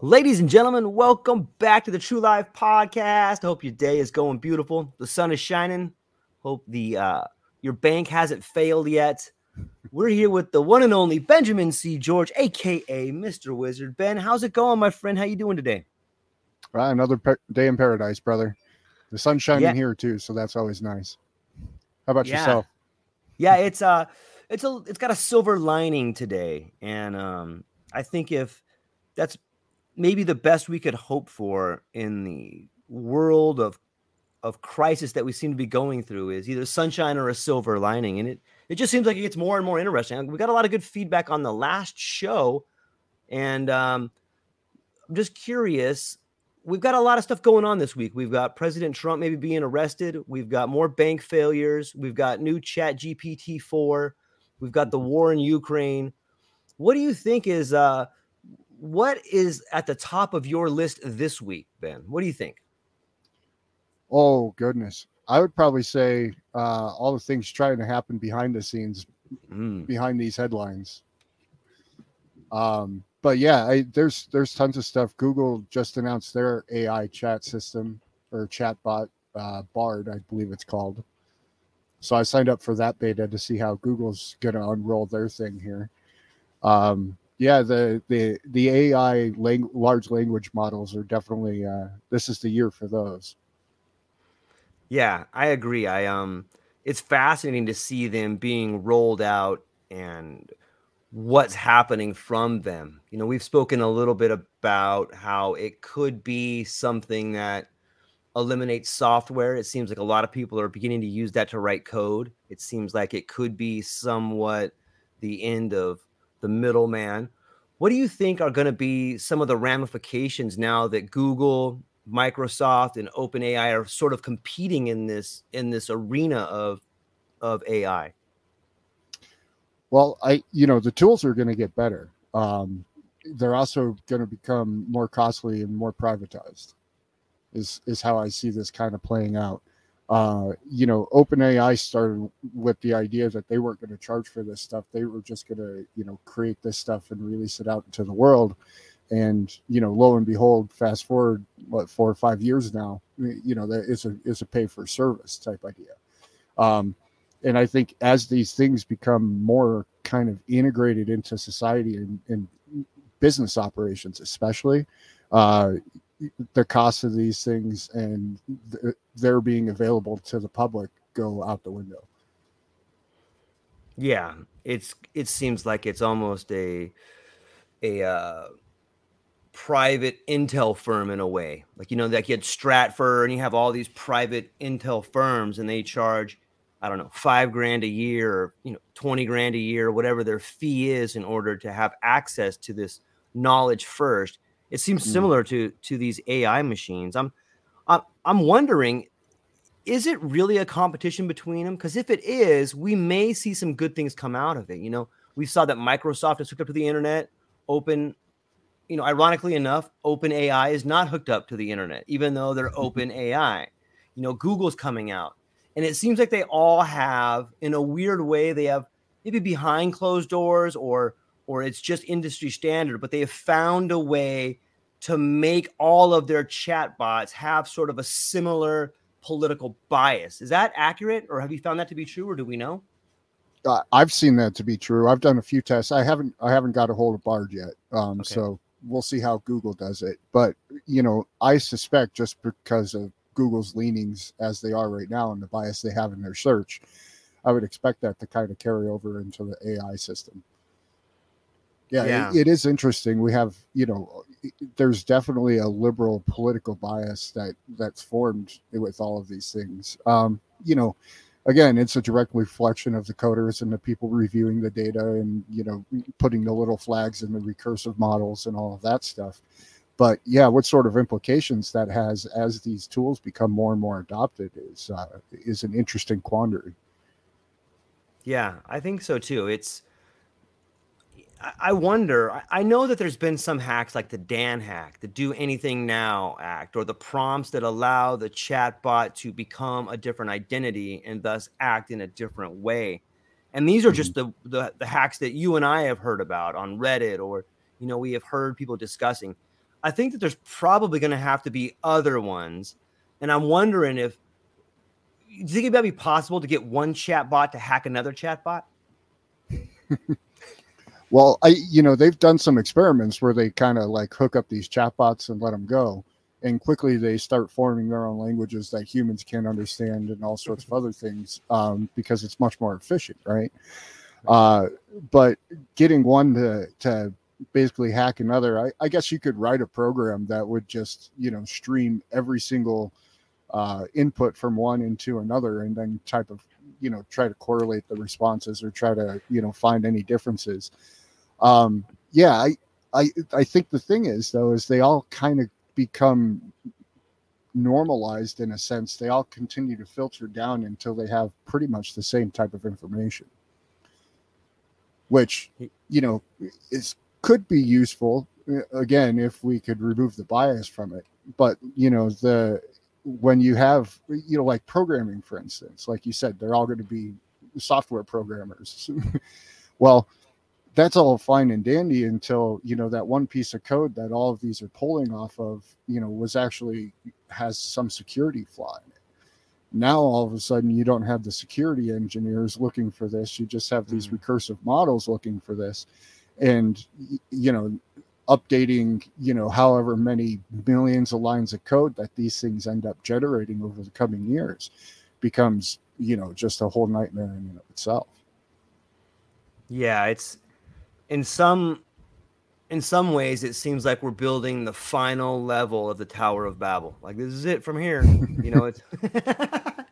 Ladies and gentlemen, welcome back to the True Life Podcast. I hope your day is going beautiful. The sun is shining. Hope the uh, your bank hasn't failed yet. We're here with the one and only Benjamin C. George, aka Mr. Wizard. Ben, how's it going, my friend? How you doing today? Right, another day in paradise, brother. The sun's shining Yeah. here too, so that's always nice. How about Yeah. yourself? Yeah, it's uh it's a it's got a silver lining today. And um I think if that's maybe the best we could hope for in the world of of crisis that we seem to be going through is either sunshine or a silver lining. And it it just seems like it gets more and more interesting. We got a lot of good feedback on the last show. And um I'm just curious. We've got a lot of stuff going on this week. We've got President Trump maybe being arrested. We've got more bank failures. We've got new Chat GPT 4. We've got the war in Ukraine. What do you think is uh what is at the top of your list this week, Ben? What do you think? Oh goodness, I would probably say uh, all the things trying to happen behind the scenes, Mm, behind these headlines. Um, but yeah, I, there's there's tons of stuff. Google just announced their AI chat system or chatbot, uh, Bard, I believe it's called. So I signed up for that beta to see how Google's going to unroll their thing here. Um, yeah, the the the AI lang- large language models are definitely uh, this is the year for those. Yeah, I agree. I um it's fascinating to see them being rolled out and what's happening from them. You know, we've spoken a little bit about how it could be something that eliminates software. It seems like a lot of people are beginning to use that to write code. It seems like it could be somewhat the end of the middleman. What do you think are going to be some of the ramifications now that Google, Microsoft, and OpenAI are sort of competing in this in this arena of of AI? Well, I you know the tools are going to get better. Um, they're also going to become more costly and more privatized. Is is how I see this kind of playing out. Uh, you know, OpenAI started with the idea that they weren't going to charge for this stuff. They were just going to you know create this stuff and release it out into the world. And you know, lo and behold, fast forward what four or five years now, you know, that it's a it's a pay for service type idea. Um, and I think as these things become more kind of integrated into society and, and business operations, especially, uh, the cost of these things and th- they're being available to the public go out the window. Yeah, it's it seems like it's almost a a uh, private intel firm in a way. Like you know, like you had Stratfor, and you have all these private intel firms, and they charge I don't know five grand a year, or you know twenty grand a year, whatever their fee is, in order to have access to this knowledge first. It seems Mm. similar to to these AI machines. I'm I'm I'm wondering is it really a competition between them? Because if it is, we may see some good things come out of it. You know, we saw that Microsoft is hooked up to the internet. Open, you know, ironically enough, Open AI is not hooked up to the internet, even though they're. Open AI. You know, Google's coming out. And it seems like they all have, in a weird way, they have maybe behind closed doors or or it's just industry standard, but they have found a way to make all of their chatbots have sort of a similar political bias. Is that accurate, or have you found that to be true, or do we know? Uh, I've seen that to be true. I've done a few tests. I haven't. I haven't got a hold of Bard yet. Um, okay. So we'll see how Google does it. But you know, I suspect just because of Google's leanings as they are right now and the bias they have in their search, I would expect that to kind of carry over into the AI system. Yeah, yeah. It, it is interesting. We have, you know, there's definitely a liberal political bias that that's formed with all of these things. Um, you know, again, it's a direct reflection of the coders and the people reviewing the data and you know putting the little flags in the recursive models and all of that stuff. But yeah, what sort of implications that has as these tools become more and more adopted is uh, is an interesting quandary. Yeah, I think so too. It's I wonder. I know that there's been some hacks like the Dan hack, the Do Anything Now act, or the prompts that allow the chatbot to become a different identity and thus act in a different way. And these are just mm-hmm. the, the, the hacks that you and I have heard about on Reddit, or you know we have heard people discussing. I think that there's probably going to have to be other ones, and I'm wondering if do you think it might be possible to get one chatbot to hack another chatbot? Well, I you know they've done some experiments where they kind of like hook up these chatbots and let them go, and quickly they start forming their own languages that humans can't understand and all sorts of other things um, because it's much more efficient, right? Uh, but getting one to to basically hack another, I, I guess you could write a program that would just you know stream every single uh, input from one into another, and then type of you know try to correlate the responses or try to you know find any differences um, yeah, I, I, I think the thing is though is they all kind of become normalized in a sense. They all continue to filter down until they have pretty much the same type of information, which you know is could be useful uh, again if we could remove the bias from it. But you know the when you have you know like programming for instance like you said they're all going to be software programmers well that's all fine and dandy until you know that one piece of code that all of these are pulling off of you know was actually has some security flaw in it. Now all of a sudden you don't have the security engineers looking for this. You just have these mm-hmm. recursive models looking for this and you know updating you know however many millions of lines of code that these things end up generating over the coming years becomes you know just a whole nightmare in itself. Yeah it's in some in some ways it seems like we're building the final level of the tower of babel. Like this is it from here you know it's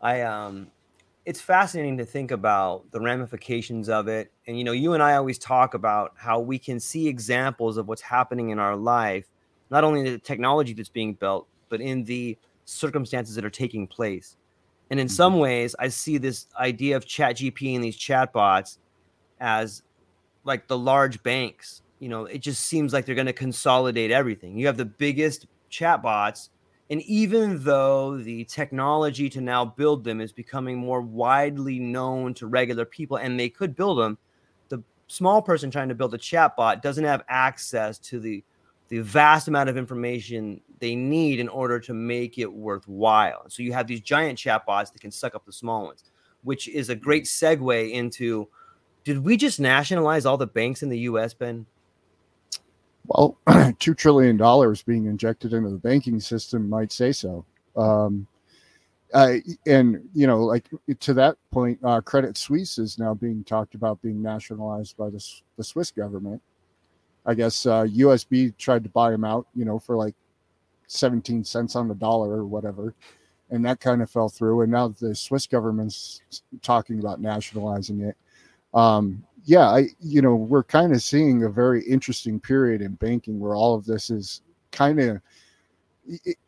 i um it's fascinating to think about the ramifications of it. And you know you and i always talk about how we can see examples of what's happening in our life not only in the technology that's being built but in the circumstances that are taking place. And in mm-hmm. some ways i see this idea of chat gp and these chatbots as like the large banks. You know, it just seems like they're going to consolidate everything. You have the biggest chatbots, and even though the technology to now build them is becoming more widely known to regular people, and they could build them, the small person trying to build a chatbot doesn't have access to the the vast amount of information they need in order to make it worthwhile. So you have these giant chatbots that can suck up the small ones, which is a great segue into did we just nationalize all the banks in the U.S., Ben? Well, two trillion dollars being injected into the banking system might say so. Um, uh, and you know, like to that point, uh, Credit Suisse is now being talked about being nationalized by the the Swiss government. I guess uh, USB tried to buy them out, you know, for like seventeen cents on the dollar or whatever, and that kind of fell through. And now the Swiss government's talking about nationalizing it um, yeah, I you know we're kind of seeing a very interesting period in banking where all of this is kind of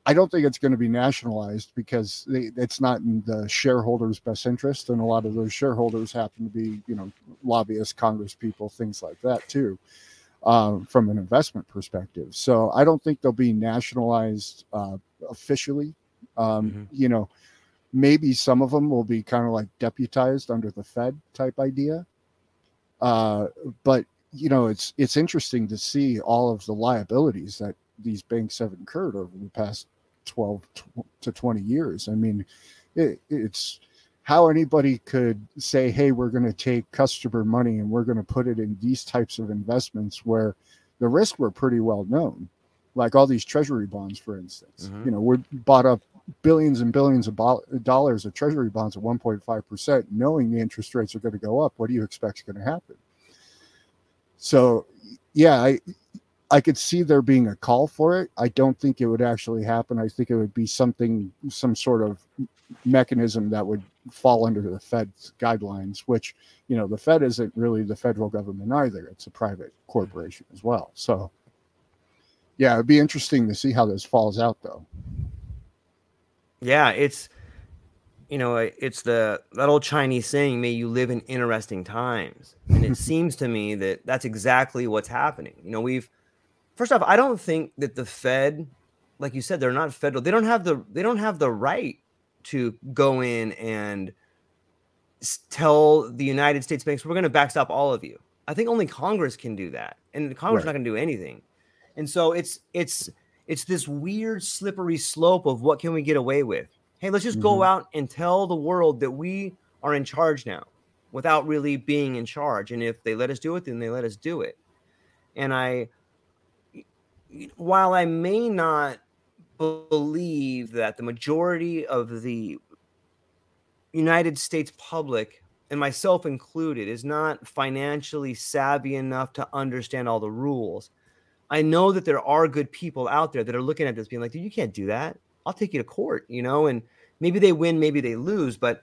I don't think it's going to be nationalized because they, it's not in the shareholders' best interest, and a lot of those shareholders happen to be, you know, lobbyists, Congress people, things like that too, um, from an investment perspective. So I don't think they'll be nationalized uh, officially. Um, mm-hmm. You know, maybe some of them will be kind of like deputized under the Fed type idea, uh, but you know, it's it's interesting to see all of the liabilities that these banks have incurred over the past 12 to 20 years. I mean, it, it's how anybody could say, hey, we're going to take customer money and we're going to put it in these types of investments where the risks were pretty well known, like all these treasury bonds, for instance. Mm-hmm. You know, we bought up billions and billions of dollars of treasury bonds at 1.5%, knowing the interest rates are going to go up. What do you expect is going to happen? So, yeah, I, I could see there being a call for it. I don't think it would actually happen. I think it would be something, some sort of mechanism that would fall under the Fed's guidelines, which, you know, the Fed isn't really the federal government either. It's a private corporation as well. So, yeah, it'd be interesting to see how this falls out, though. Yeah, it's, you know, it's the that old Chinese saying, "May you live in interesting times," and it seems to me that that's exactly what's happening. You know, we've first off, I don't think that the Fed, like you said, they're not federal. They don't have the they don't have the right to go in and tell the United States banks we're going to backstop all of you. I think only Congress can do that, and Congress right. not going to do anything. And so it's it's it's this weird slippery slope of what can we get away with. Hey, let's just mm-hmm. go out and tell the world that we are in charge now, without really being in charge. And if they let us do it, then they let us do it. And I while I may not believe that the majority of the United States public, and myself included, is not financially savvy enough to understand all the rules. I know that there are good people out there that are looking at this being like, dude, you can't do that. I'll take you to court, you know, and maybe they win, maybe they lose. But,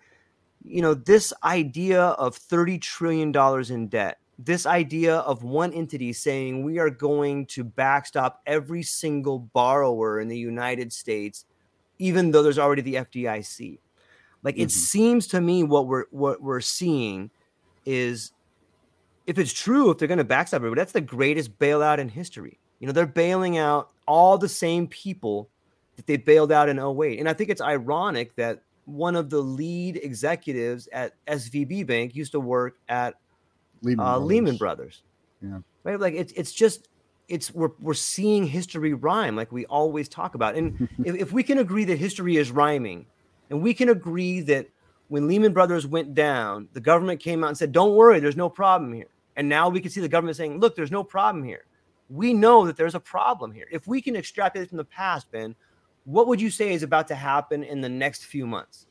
you know, this idea of $30 trillion in debt, this idea of one entity saying we are going to backstop every single borrower in the United States, even though there's already the FDIC. Like mm-hmm. it seems to me what we're what we're seeing is if it's true, if they're going to backstop everybody, that's the greatest bailout in history. You know, they're bailing out all the same people that they bailed out in 08. And I think it's ironic that one of the lead executives at SVB Bank used to work at Lehman, uh, Brothers. Lehman Brothers. Yeah. Right. Like it's it's just it's we're we're seeing history rhyme like we always talk about. And if, if we can agree that history is rhyming, and we can agree that when Lehman Brothers went down, the government came out and said, "Don't worry, there's no problem here." And now we can see the government saying, "Look, there's no problem here." We know that there's a problem here. If we can extrapolate from the past, Ben, what would you say is about to happen in the next few months?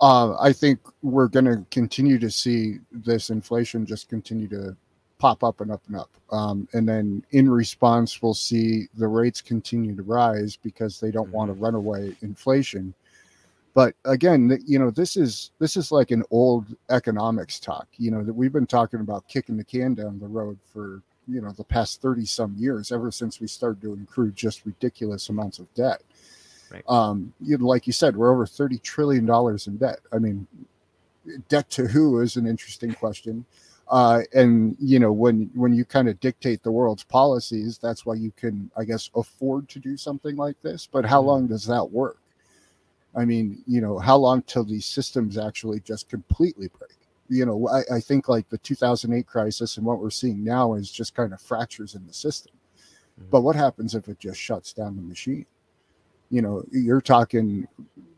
uh, I think we're going to continue to see this inflation just continue to pop up and up and up. Um, and then in response, we'll see the rates continue to rise because they don't want to mm-hmm. run away inflation. But again, you know, this is this is like an old economics talk. You know that we've been talking about kicking the can down the road for you know the past thirty some years, ever since we started to accrue just ridiculous amounts of debt. Right. Um, you like you said, we're over thirty trillion dollars in debt. I mean, debt to who is an interesting question. Uh, and you know, when when you kind of dictate the world's policies, that's why you can, I guess, afford to do something like this. But how mm-hmm. long does that work? I mean, you know, how long till these systems actually just completely break? You know, I, I think like the 2008 crisis and what we're seeing now is just kind of fractures in the system. Mm-hmm. But what happens if it just shuts down the machine? you know you're talking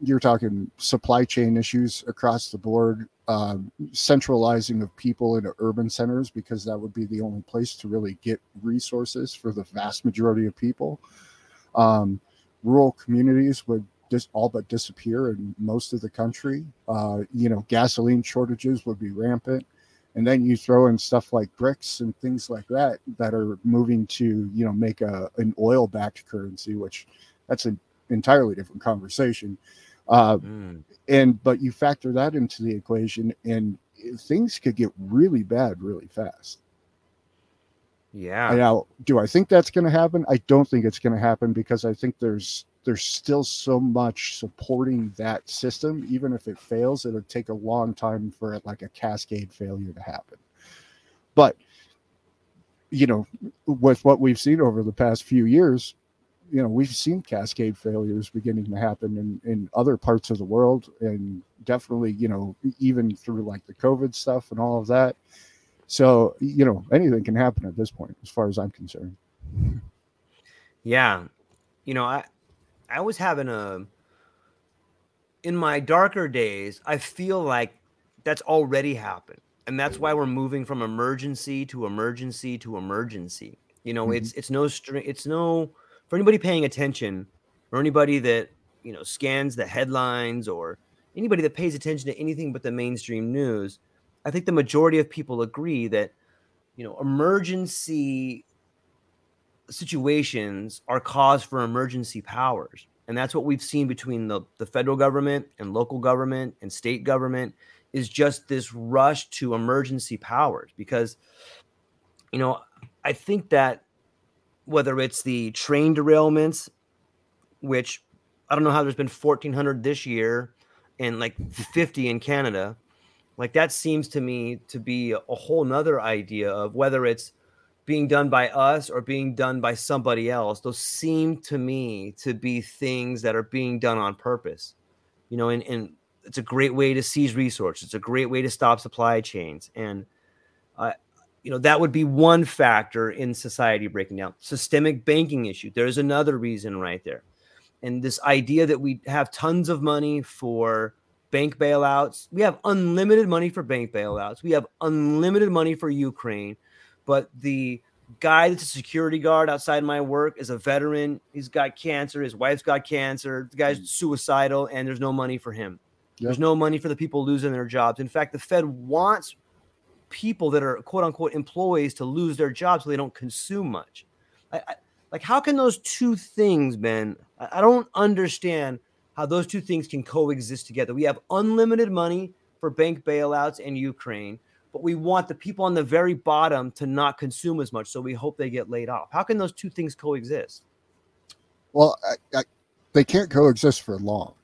you're talking supply chain issues across the board um, centralizing of people into urban centers because that would be the only place to really get resources for the vast majority of people um, rural communities would just all but disappear in most of the country uh, you know gasoline shortages would be rampant and then you throw in stuff like BRICS and things like that that are moving to you know make a an oil backed currency which that's an entirely different conversation. Uh, mm. And but you factor that into the equation, and things could get really bad really fast. Yeah. Now, do I think that's going to happen? I don't think it's going to happen because I think there's there's still so much supporting that system. Even if it fails, it'll take a long time for it like a cascade failure to happen. But you know, with what we've seen over the past few years, you know, we've seen cascade failures beginning to happen in, in other parts of the world and definitely, you know, even through like the COVID stuff and all of that. So, you know, anything can happen at this point, as far as I'm concerned. Yeah. You know, I I was having a in my darker days, I feel like that's already happened. And that's why we're moving from emergency to emergency to emergency. You know, mm-hmm. it's it's no string it's no for anybody paying attention or anybody that, you know, scans the headlines or anybody that pays attention to anything but the mainstream news, I think the majority of people agree that, you know, emergency situations are cause for emergency powers. And that's what we've seen between the, the federal government and local government and state government is just this rush to emergency powers because you know i think that whether it's the train derailments which i don't know how there's been 1400 this year and like 50 in canada like that seems to me to be a whole nother idea of whether it's being done by us or being done by somebody else those seem to me to be things that are being done on purpose you know and, and it's a great way to seize resources it's a great way to stop supply chains and uh, you know that would be one factor in society breaking down. Systemic banking issue there's another reason right there and this idea that we have tons of money for bank bailouts we have unlimited money for bank bailouts we have unlimited money for ukraine but the guy that's a security guard outside my work is a veteran. He's got cancer. His wife's got cancer. The guy's mm. suicidal, and there's no money for him. Yep. There's no money for the people losing their jobs. In fact, the Fed wants people that are quote unquote employees to lose their jobs so they don't consume much. I, I, like, how can those two things, Ben? I, I don't understand how those two things can coexist together. We have unlimited money for bank bailouts and Ukraine but we want the people on the very bottom to not consume as much. So we hope they get laid off. How can those two things coexist? Well, I, I, they can't coexist for long.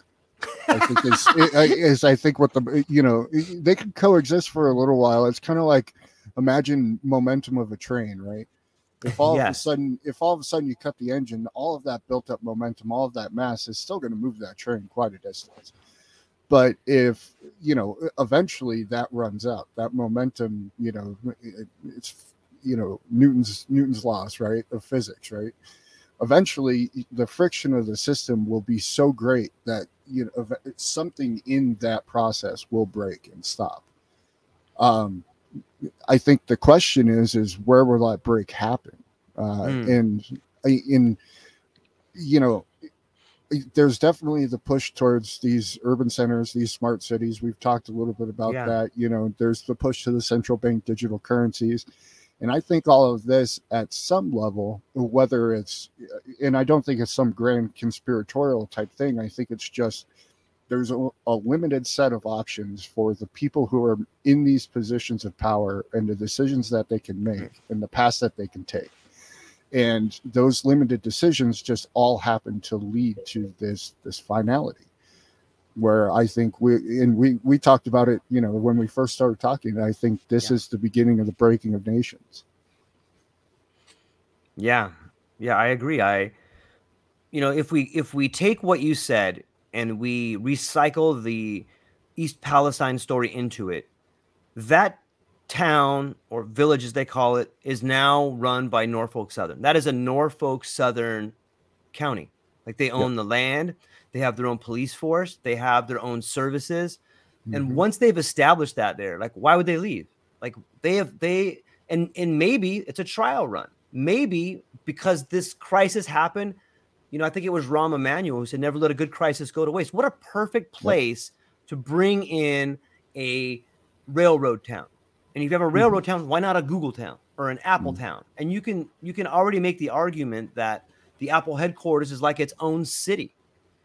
I think is, is I think what the you know they can coexist for a little while. It's kind of like imagine momentum of a train, right? If all yes. of a sudden, if all of a sudden you cut the engine, all of that built up momentum, all of that mass is still going to move that train quite a distance. But if you know, eventually that runs out. That momentum, you know, it, it's you know Newton's Newton's laws, right, of physics, right. Eventually, the friction of the system will be so great that you know something in that process will break and stop. Um, I think the question is, is where will that break happen? Uh, mm. And in you know there's definitely the push towards these urban centers, these smart cities. We've talked a little bit about yeah. that. You know, there's the push to the central bank digital currencies. And I think all of this at some level, whether it's, and I don't think it's some grand conspiratorial type thing. I think it's just there's a, a limited set of options for the people who are in these positions of power and the decisions that they can make mm. and the paths that they can take and those limited decisions just all happen to lead to this this finality where i think we and we we talked about it you know when we first started talking i think this yeah. is the beginning of the breaking of nations. Yeah. Yeah i agree. I you know if we if we take what you said and we recycle the east palestine story into it that town or village as they call it is now run by Norfolk Southern. That is a Norfolk Southern county. Like they own yep. the land, they have their own police force, they have their own services. Mm-hmm. And once they've established that there, like why would they leave? Like they have they and and maybe it's a trial run. Maybe because this crisis happened, you know, I think it was Rahm Emanuel who said never let a good crisis go to waste. What a perfect place yep. to bring in a railroad town and if you have a railroad mm-hmm. town, why not a Google town or an Apple mm-hmm. town? And you can you can already make the argument that the Apple headquarters is like its own city.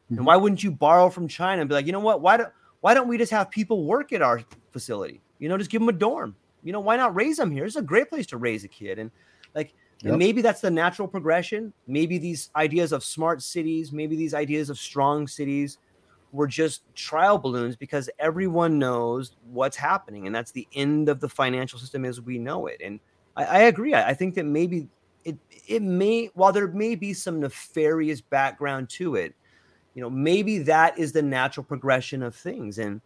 Mm-hmm. And why wouldn't you borrow from China and be like, you know what? Why don't why don't we just have people work at our facility? You know, just give them a dorm. You know, why not raise them here? It's a great place to raise a kid. And Like yep. maybe that's the natural progression. Maybe these ideas of smart cities, maybe these ideas of strong cities were just trial balloons because everyone knows what's happening, and that's the end of the financial system as we know it. And I, I agree. I, I think that maybe it it may while there may be some nefarious background to it, you know, maybe that is the natural progression of things. And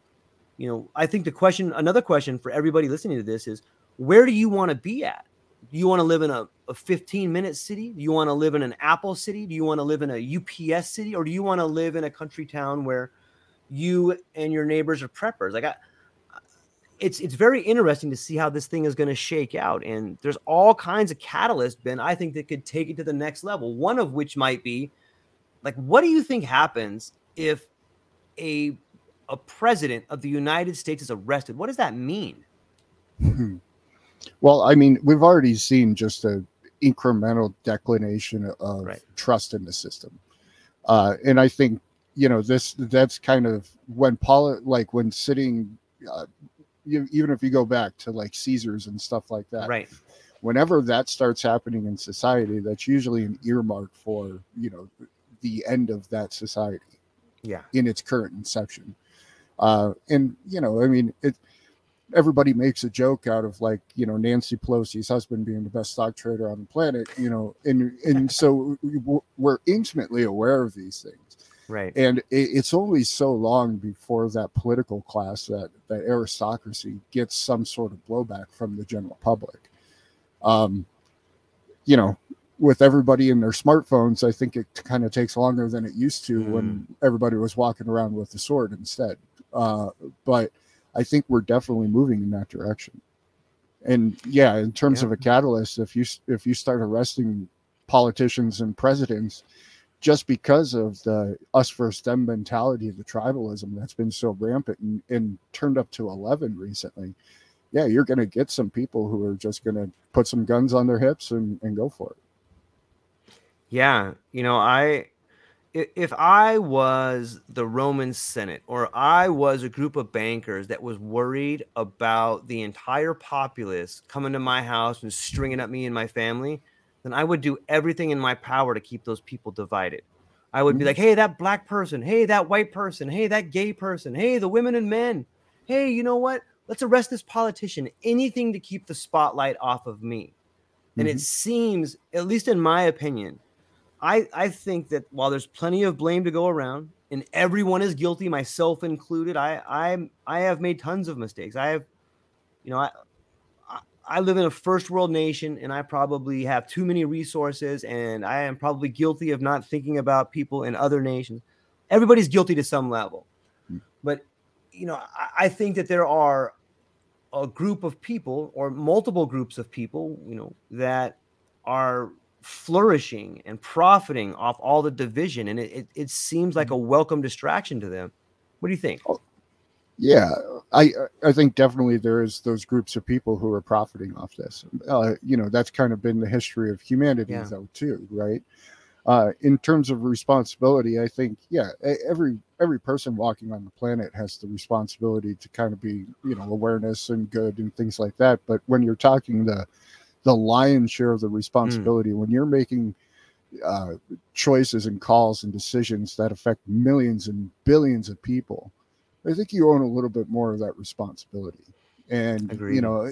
you know, I think the question, another question for everybody listening to this is, where do you want to be at? Do you want to live in a, a 15 minute city? Do you want to live in an Apple city? Do you want to live in a UPS city? Or do you want to live in a country town where you and your neighbors are preppers? Like, I, it's it's very interesting to see how this thing is going to shake out. And there's all kinds of catalysts, Ben, I think that could take it to the next level. One of which might be like, what do you think happens if a a president of the United States is arrested? What does that mean? Hmm. Well, I mean, we've already seen just a incremental declination of right. trust in the system, uh, and I think you know this. That's kind of when Paul, like when sitting, uh, you, even if you go back to like Caesars and stuff like that, right? Whenever that starts happening in society, that's usually an earmark for you know the end of that society. Yeah, in its current inception, uh, and you know, I mean it everybody makes a joke out of like you know Nancy Pelosi's husband being the best stock trader on the planet, you know, and and so we're intimately aware of these things, right? And it's only so long before that political class, that that aristocracy, gets some sort of blowback from the general public. Um, you know, with everybody in their smartphones, I think it kind of takes longer than it used to mm. when everybody was walking around with a sword instead. Uh, but I think we're definitely moving in that direction. And yeah, in terms yeah. of a catalyst, if you if you start arresting politicians and presidents just because of the us versus them mentality, the tribalism that's been so rampant and, and turned up to 11 recently, yeah, you're going to get some people who are just going to put some guns on their hips and, and go for it. Yeah. You know, I, if I was the Roman Senate or I was a group of bankers that was worried about the entire populace coming to my house and stringing up me and my family, then I would do everything in my power to keep those people divided. I would be mm-hmm. like, hey, that black person, hey, that white person, hey, that gay person, hey, the women and men, hey, you know what? Let's arrest this politician. Anything to keep the spotlight off of me. And mm-hmm. it seems, at least in my opinion, I, I think that while there's plenty of blame to go around and everyone is guilty, myself included, I I I have made tons of mistakes. I have, you know, I I live in a first world nation and I probably have too many resources and I am probably guilty of not thinking about people in other nations. Everybody's guilty to some level. Hmm. But you know, I, I think that there are a group of people or multiple groups of people, you know, that are flourishing and profiting off all the division and it, it, it, seems like a mm-hmm. welcome distraction to them what do you think oh, yeah i i think definitely there is those groups of people who are profiting off this uh, you know that's kind of been the history of humanity yeah. though too right uh, in terms of responsibility i think yeah every every person walking on the planet has the responsibility to kind of be you know awareness and good and things like that but when you're talking the the lion's share of the hmm. responsibility mm. when you're making uh, choices and calls and decisions that affect millions and billions of people. I think you own a little bit more of that responsibility. And Agreed. you know,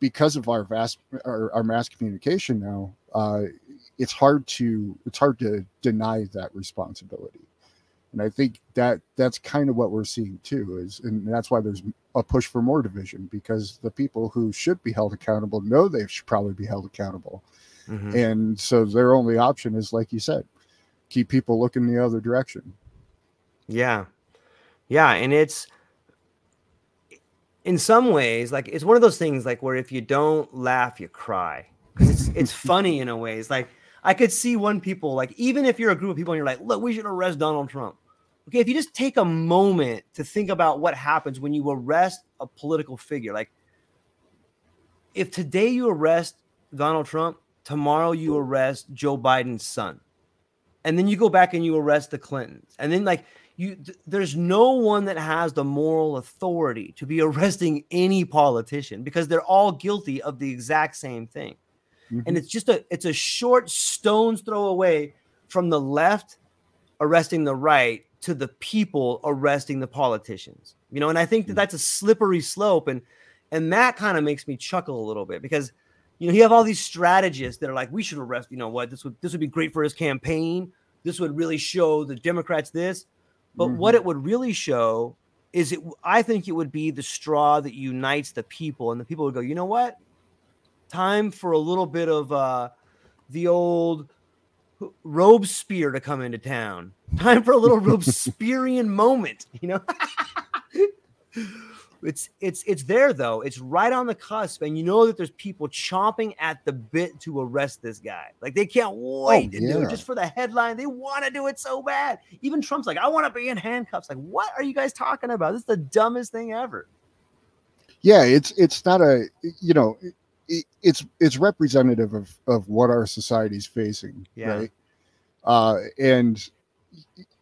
because of our vast our, our mass communication now, uh, it's hard to it's hard to deny that responsibility. And I think that that's kind of what we're seeing too is and that's why there's a push for more division because the people who should be held accountable know they should probably be held accountable. Mm-hmm. And so their only option is like you said, keep people looking the other direction. Yeah. Yeah, and it's in some ways like it's one of those things like where if you don't laugh you cry because it's it's funny in a way. It's like I could see one people like even if you're a group of people and you're like, look, we should arrest Donald Trump okay, if you just take a moment to think about what happens when you arrest a political figure, like if today you arrest Donald Trump, tomorrow you arrest Joe Biden's son, and then you go back and you arrest the Clintons, and then like you, th- there's no one that has the moral authority to be arresting any politician because they're all guilty of the exact same thing. mm-hmm. and it's just a it's a short stone's throw away from the left arresting the right to the people arresting the politicians. You know, and I think that mm. that's a slippery slope, and and that kind of makes me chuckle a little bit because you know you have all these strategists that are like, we should arrest. You know what? This would this would be great for his campaign. This would really show the Democrats this. But mm-hmm. what it would really show is it. I think it would be the straw that unites the people, and the people would go, you know what? Time for a little bit of uh, the old Robespierre to come into town. Time for a little Robespierrean moment, you know. it's it's it's there though. It's right on the cusp, and you know that there's people chomping at the bit to arrest this guy. Like they can't oh, wait oh, yeah. just for the headline. They want to do it so bad. Even Trump's like, I want to be in handcuffs. Like, what are you guys talking about? This is the dumbest thing ever. Yeah, it's it's not a you know it's it's representative of of what our society's facing, yeah. right? Uh, and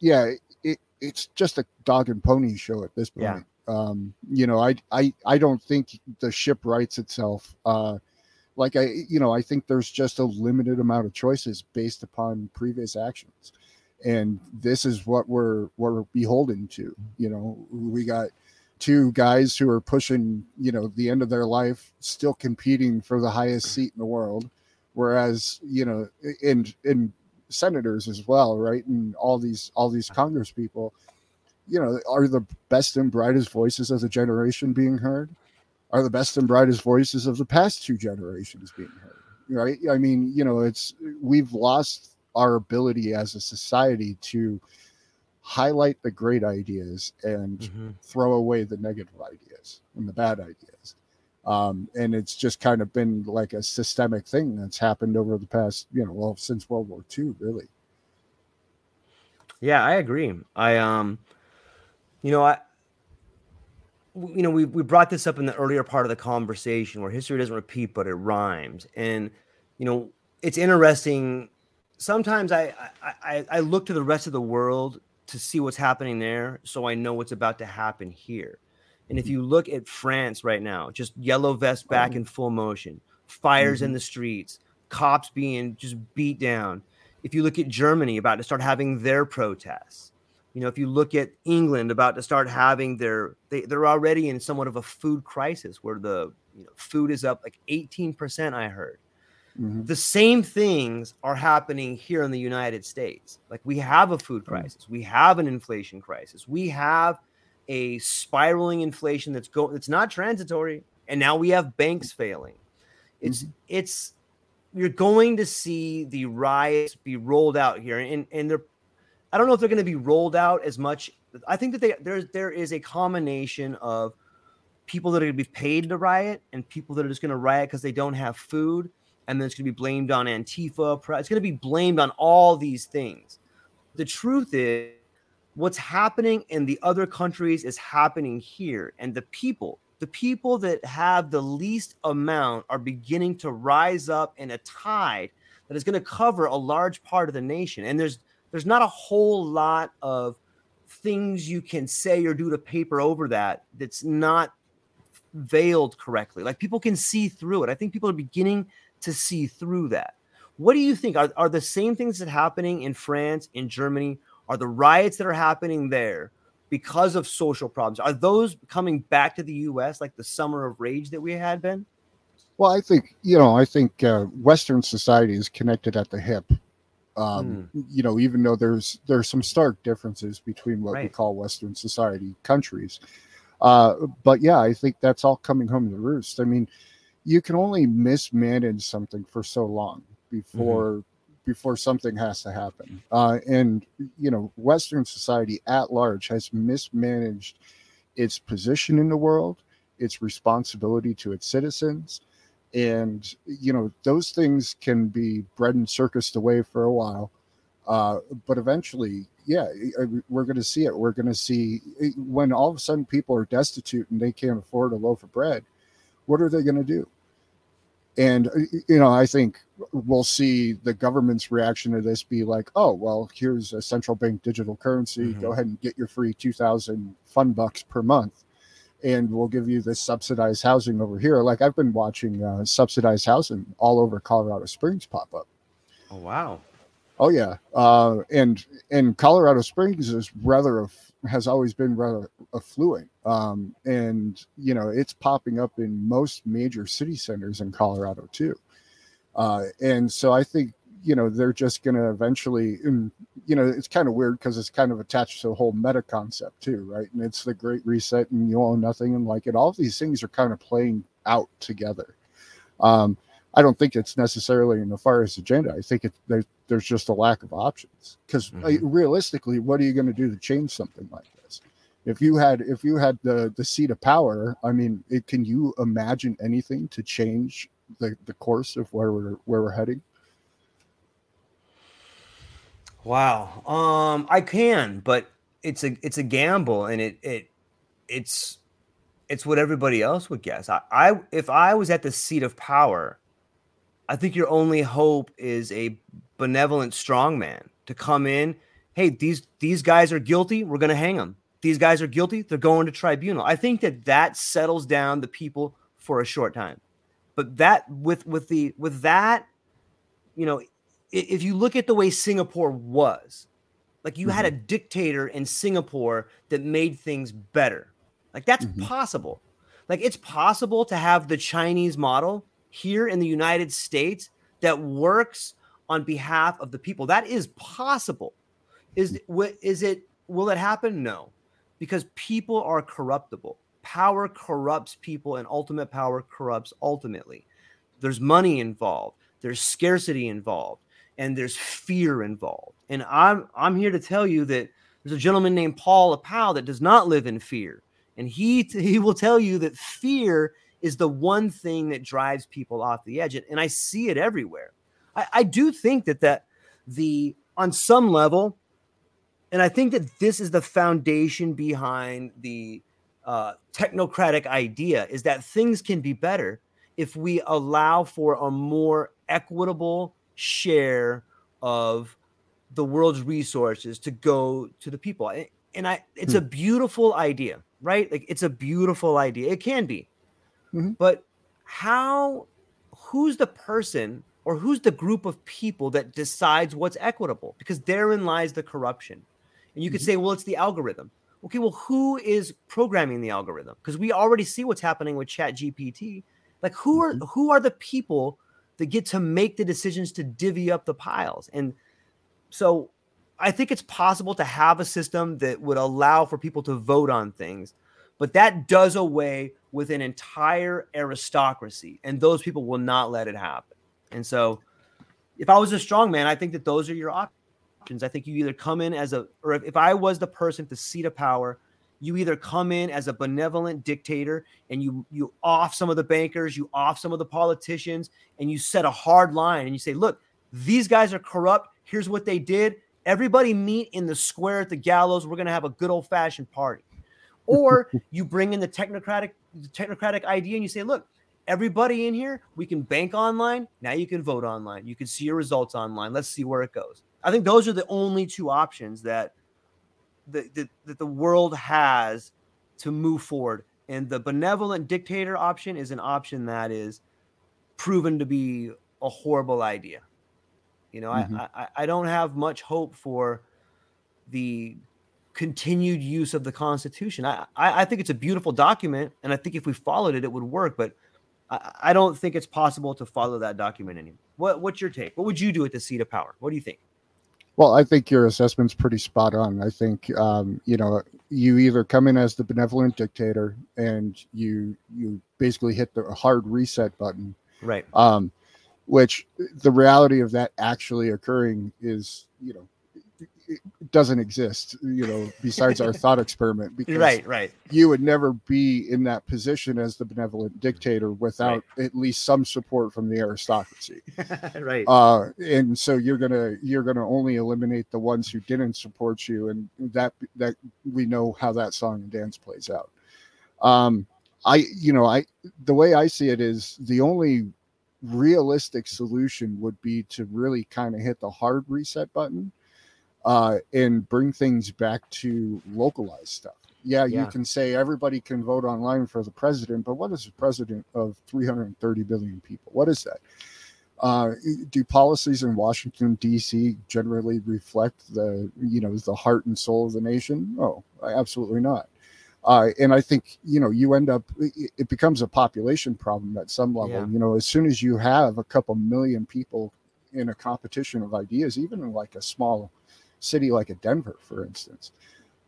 yeah, it, it's just a dog and pony show at this point. Yeah. Um, you know, I I I don't think the ship rights itself. Uh, like I, you know, I think there's just a limited amount of choices based upon previous actions, and this is what we're we're beholden to. You know, we got two guys who are pushing, you know, the end of their life, still competing for the highest seat in the world. Whereas, you know, and in senators as well, right? And all these all these Congress people, you know, are the best and brightest voices of the generation being heard? Are the best and brightest voices of the past two generations being heard? Right? I mean, you know, it's we've lost our ability as a society to highlight the great ideas and mm-hmm. throw away the negative ideas and the bad ideas. Um, and it's just kind of been like a systemic thing that's happened over the past, you know, well, since World War II, really. Yeah, I agree. I, um, you know, I, you know, we, we brought this up in the earlier part of the conversation where history doesn't repeat, but it rhymes. And, you know, it's interesting. Sometimes I, I, I look to the rest of the world to see what's happening there so I know what's about to happen here. And if mm-hmm. you look at France right now, just yellow vest back oh. in full motion, fires mm-hmm. in the streets, cops being just beat down. If you look at Germany about to start having their protests, you know, if you look at England about to start having their, they, they're already in somewhat of a food crisis where the you know, food is up like 18%, I heard. Mm-hmm. The same things are happening here in the United States. Like we have a food mm-hmm. crisis, we have an inflation crisis, we have a spiraling inflation that's going it's not transitory, and now we have banks failing. It's mm-hmm. it's you're going to see the riots be rolled out here, and and they're I don't know if they're going to be rolled out as much. I think that they there there is a combination of people that are going to be paid to riot and people that are just going to riot because they don't have food and then it's going to be blamed on Antifa. It's going to be blamed on all these things. The truth is, what's happening in the other countries is happening here, and the people, the people that have the least amount, are beginning to rise up in a tide that is going to cover a large part of the nation. And there's there's not a whole lot of things you can say or do to paper over that that's not veiled correctly. Like people can see through it. I think people are beginning to see through that. What do you think? Are, are the same things that happening in France, in Germany? Are the riots that are happening there because of social problems? Are those coming back to the U.S. like the summer of rage that we had been? Well, I think you know. I think uh, Western society is connected at the hip. Um, mm. You know, even though there's there's some stark differences between what right. we call Western society countries, uh, but yeah, I think that's all coming home to roost. I mean, you can only mismanage something for so long before mm-hmm. before something has to happen. Uh, and you know, Western society at large has mismanaged its position in the world, its responsibility to its citizens, and you know those things can be bread and circused away for a while. Uh, but eventually, yeah, we're going to see it. We're going to see when all of a sudden people are destitute and they can't afford a loaf of bread. What are they going to do? And uh, you know i think we'll see the government's reaction to this be like oh well here's a central bank digital currency mm-hmm. go ahead and get your free 2000 fun bucks per month and we'll give you this subsidized housing over here. Like I've been watching uh, subsidized housing all over Colorado Springs pop up. Oh wow! Oh yeah, uh, and and Colorado Springs is rather has always been rather affluent, um, and you know it's popping up in most major city centers in Colorado too. Uh, and so I think you know they're just going to eventually you know it's kind of weird because it's kind of attached to the whole meta concept too right? And it's the great reset and you own nothing and like it all these things are kind of playing out together. Um i don't think it's necessarily a nefarious agenda i think it there's, there's just a lack of options because mm-hmm. realistically what are you going to do to change something like this if you had if you had the the seat of power i mean it, can you imagine anything to change the, the course of where we're where we're heading Wow. Um, I can, but it's a it's a gamble, and it it it's it's what everybody else would guess. I, I if I was at the seat of power, I think your only hope is a benevolent strongman to come in. Hey, these these guys are guilty. We're gonna hang them. These guys are guilty. They're going to tribunal. I think that that settles down the people for a short time. But that with with the with that, you know, if you look at the way Singapore was, like you mm-hmm. had a mm-hmm. dictator in Singapore that made things better. Like that's mm-hmm. possible. Like it's possible to have the Chinese model here in the United States that works on behalf of the people. That is possible. Is hmm. is it will it happen? No. Because people are corruptible. Power corrupts people and ultimate power corrupts ultimately. There's money involved. There's scarcity involved and there's fear involved. And I'm I'm here to tell you that there's a gentleman named Paul Apau that does not live in fear, and he he will tell you that fear is the one thing that drives people off the edge, and I see it everywhere. I, I do think that that the on some level, and I think that this is the foundation behind the uh, technocratic idea is that things can be better if we allow for a more equitable share of the world's resources to go to the people. And I it's hmm. a beautiful idea, right? Like it's a beautiful idea. It can be. Mm-hmm. But how who's the person or who's the group of people that decides what's equitable? Because therein lies the corruption. And you could mm-hmm. say, well, it's the algorithm. Okay, well, who is programming the algorithm? Because we already see what's happening with Chat GPT. Like, who are mm-hmm. who are the people that get to make the decisions to divvy up the piles. And so I think it's possible to have a system that would allow for people to vote on things, but that does away with an entire aristocracy, and those people will not let it happen. And so, if I was a strong man, I think that those are your options. I think you either come in as a, or if, if I was the person to seat of power, you either come in as a benevolent dictator and you you off some of the bankers, you off some of the politicians, and you set a hard line and you say, look, these guys are corrupt. Here's what they did. Everybody meet in the square at the gallows. We're gonna have a good old fashioned party. Or you bring in the technocratic the technocratic idea and you say, look, everybody in here, we can bank online. Now you can vote online. You can see your results online. Let's see where it goes. I think those are the only two options that that, that the world has to move forward. And the benevolent dictator option is an option that is proven to be a horrible idea. You know, mm-hmm. I, I, I don't have much hope for the continued use of the Constitution. I, I, I think it's a beautiful document, and I think if we followed it, it would work. But I, I don't think it's possible to follow that document anymore. What what's your take? What would you do at the seat of power? What do you think? Well, I think your assessment's pretty spot on. I think um, you know you either come in as the benevolent dictator and you you basically hit the hard reset button, right? Um, which the reality of that actually occurring is you know doesn't exist, you know, besides our thought experiment. Because right, right. You would never be in that position as the benevolent dictator without right. at least some support from the aristocracy. right. Uh, and so you're gonna you're gonna only eliminate the ones who didn't support you, and that that we know how that song and dance plays out. Um, I you know I the way I see it is the only realistic solution would be to really kind of hit the hard reset button uh, and bring things back to localized stuff. Yeah, Yeah. you can say everybody can vote online for the president, but what is the president of 330 billion people? What is that? Uh, do policies in Washington D.C. generally reflect the you know the heart and soul of the nation? No, absolutely not. Uh, and I think you know you end up it becomes a population problem at some level. Yeah. You know, as soon as you have a couple million people in a competition of ideas, even in like a small city like a Denver, for instance,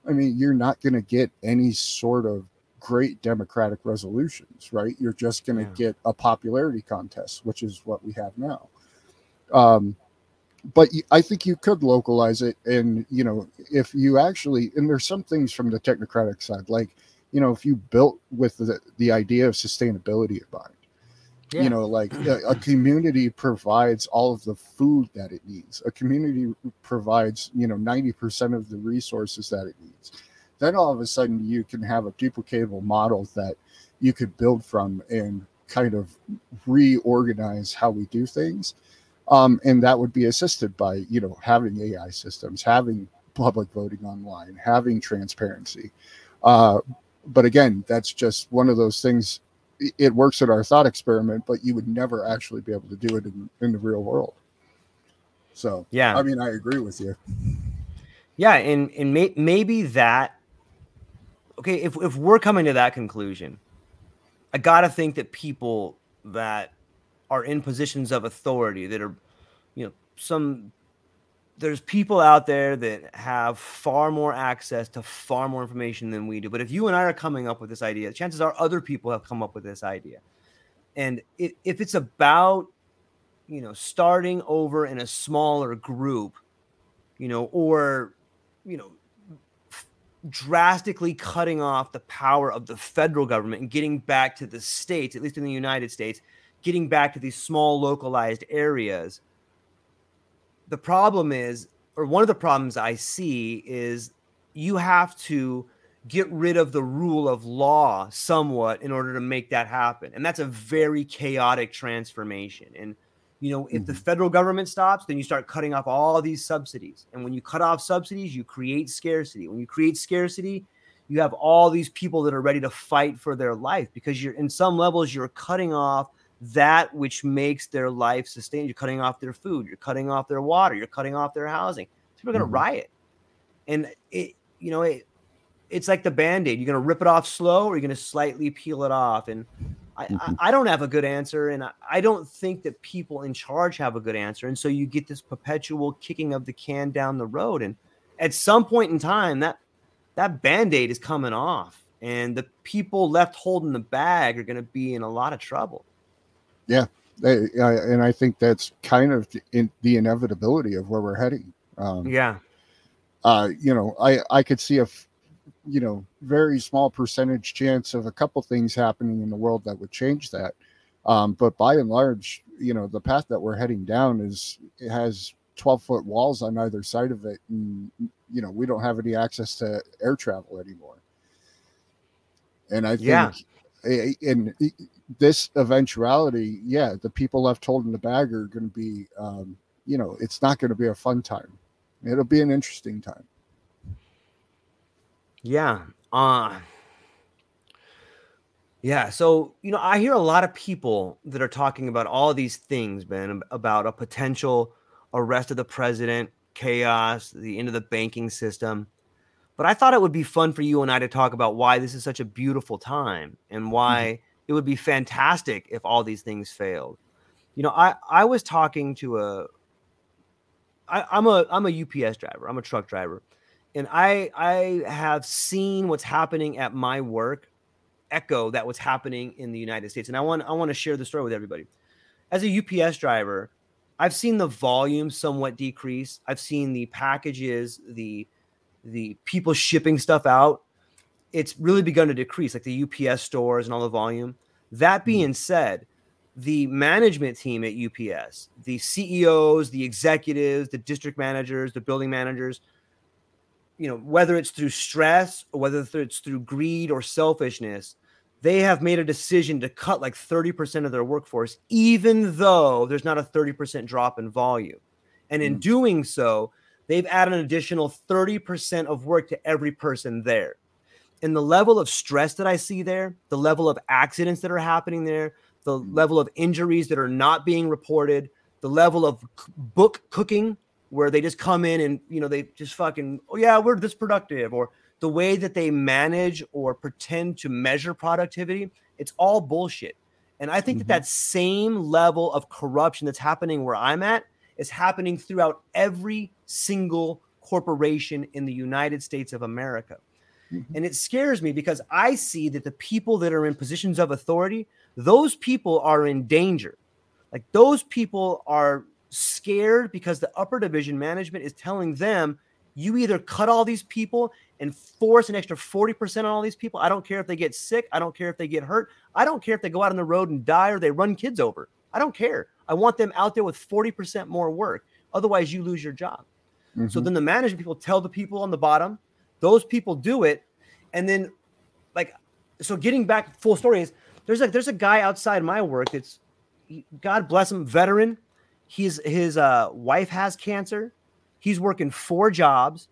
I mean, you're not going to get any sort of great democratic resolutions, right? You're just going to Yeah. get a popularity contest, which is what we have now. Um, but I think you could localize it, and you know, if you actually, and there's some things from the technocratic side, like you know, if you built with the, the idea of sustainability in mind, Yeah. you know like a, a community provides all of the food that it needs. A community provides you know 90% of the resources that it needs. Then all of a sudden you can have a duplicatable model that you could build from and kind of reorganize how we do things. Um, and that would be assisted by you know having ai systems having public voting online having transparency. Uh, but again that's just one of those things it- works in our thought experiment, but you would never actually be able to do it in, in the real world. So, Yeah. I mean, I agree with you. Yeah, and and may, maybe that. Okay, if if we're coming to that conclusion, I gotta think that people that are in positions of authority that are, you know, some there's people out there that have far more access to far more information than we do. But if you and I are coming up with this idea, chances are other people have come up with this idea. And it, if it's about, you know, starting over in a smaller group, you know, or, you know, drastically cutting off the power of the federal government and getting back to the states, at least in the United States, getting back to these small localized areas. The problem is, or one of the problems I see is you have to get rid of the rule of law somewhat in order to make that happen. And that's a very chaotic transformation. And you know, if the Mhm. federal government stops, then you start cutting off all these subsidies. And when you cut off subsidies, you create scarcity. When you create scarcity, you have all these people that are ready to fight for their life because you're in some levels you're cutting off that which makes their life sustained. You're cutting off their food, you're cutting off their water, you're cutting off their housing. People are going to Mhm. riot. And it, you know, it, it's like the band-aid. You're going to rip it off slow or you're going to slightly peel it off. And I, I, Mhm. I don't have a good answer. And I, I don't think that people in charge have a good answer. And so you get this perpetual kicking of the can down the road. And at some point in time, that that band-aid is coming off. And the people left holding the bag are going to be in a lot of trouble. Uh, and I think that's kind of the, in, the inevitability of where we're heading. Um, Yeah. uh, you know, I I could see a, you know, very small percentage chance of a couple things happening in the world that would change that. Um, but by and large, you know, the path that we're heading down is it has 12 foot walls on either side of it, and you know, we don't have any access to air travel anymore. And I think, Yeah. in this eventuality, yeah, the people left holding the bag are going to be, um, you know, it's not going to be a fun time. It'll be an interesting time. Yeah. Uh Yeah, so you know, I hear a lot of people that are talking about all these things, Ben, about a potential arrest of the president, chaos, the end of the banking system. But I thought it would be fun for you and I to talk about why this is such a beautiful time and why it would be fantastic if all these things failed. You know, I I was talking to a I, I'm a I'm a UPS driver. I'm a truck driver and I I have seen what's happening at my work echo that what's happening in the United States. And I want I want to share the story with everybody. As a UPS driver, I've seen the volume somewhat decrease. I've seen the packages, the the people shipping stuff out, it's really begun to decrease, like the UPS stores and all the volume. That being said, the management team at UPS, the CEOs, the executives, the district managers, the building managers, you know, whether it's through stress or whether it's through greed or selfishness, they have made a decision to cut like 30% of their workforce, even though there's not a 30% drop in volume. And in Mm. doing so, they've added an additional 30% of work to every person there. And the level of stress that I see there, the level of accidents that are happening there, the Mm. level of injuries that are not being reported, the level of book cooking where they just come in and you know they just fucking oh yeah we're this productive or the way that they manage or pretend to measure productivity it's all bullshit and i think Mhm. that that same level of corruption that's happening where i'm at is happening throughout every single corporation in the united states of america Mhm. and it scares me because i see that the people that are in positions of authority those people are in danger like those people are scared because the upper division management is telling them you either cut all these people and force an extra 40% on all these people. I don't care if they get sick. I don't care if they get hurt. I don't care if they go out on the road and die or they run kids over. I don't care. I want them out there with 40% more work. Otherwise, you lose your job. So Mhm. then the management people tell the people on the bottom, those people do it. And then, like, so getting back full story is there's a there's a guy outside my work that's God bless him, veteran. He's his uh, wife has cancer. He's working four jobs.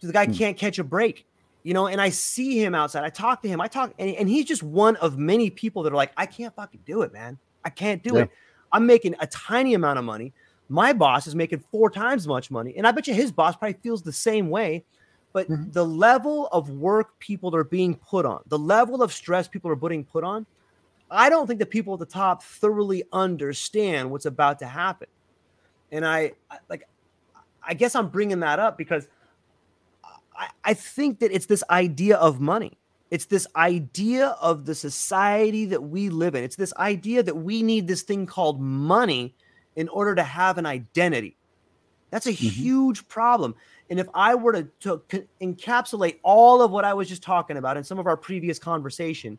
So the guy Hmm. can't catch a break, you know. And I see him outside. I talk to him. I talk, and, and he's just one of many people that are like, I can't fucking do it, man. I can't do Yeah. it. I'm making a tiny amount of money. My boss is making four times as much money, and I bet you his boss probably feels the same way. But Mhm. the level of work people are being put on, the level of stress people are being put on, I don't think the people at the top thoroughly understand what's about to happen. And I, I like, I guess I'm bringing that up because I, I think that it's this idea of money. It's this idea of the society that we live in. It's this idea that we need this thing called money in order to have an identity. That's a Mhm. huge problem. And if I were to, to encapsulate all of what I was just talking about in some of our previous conversation,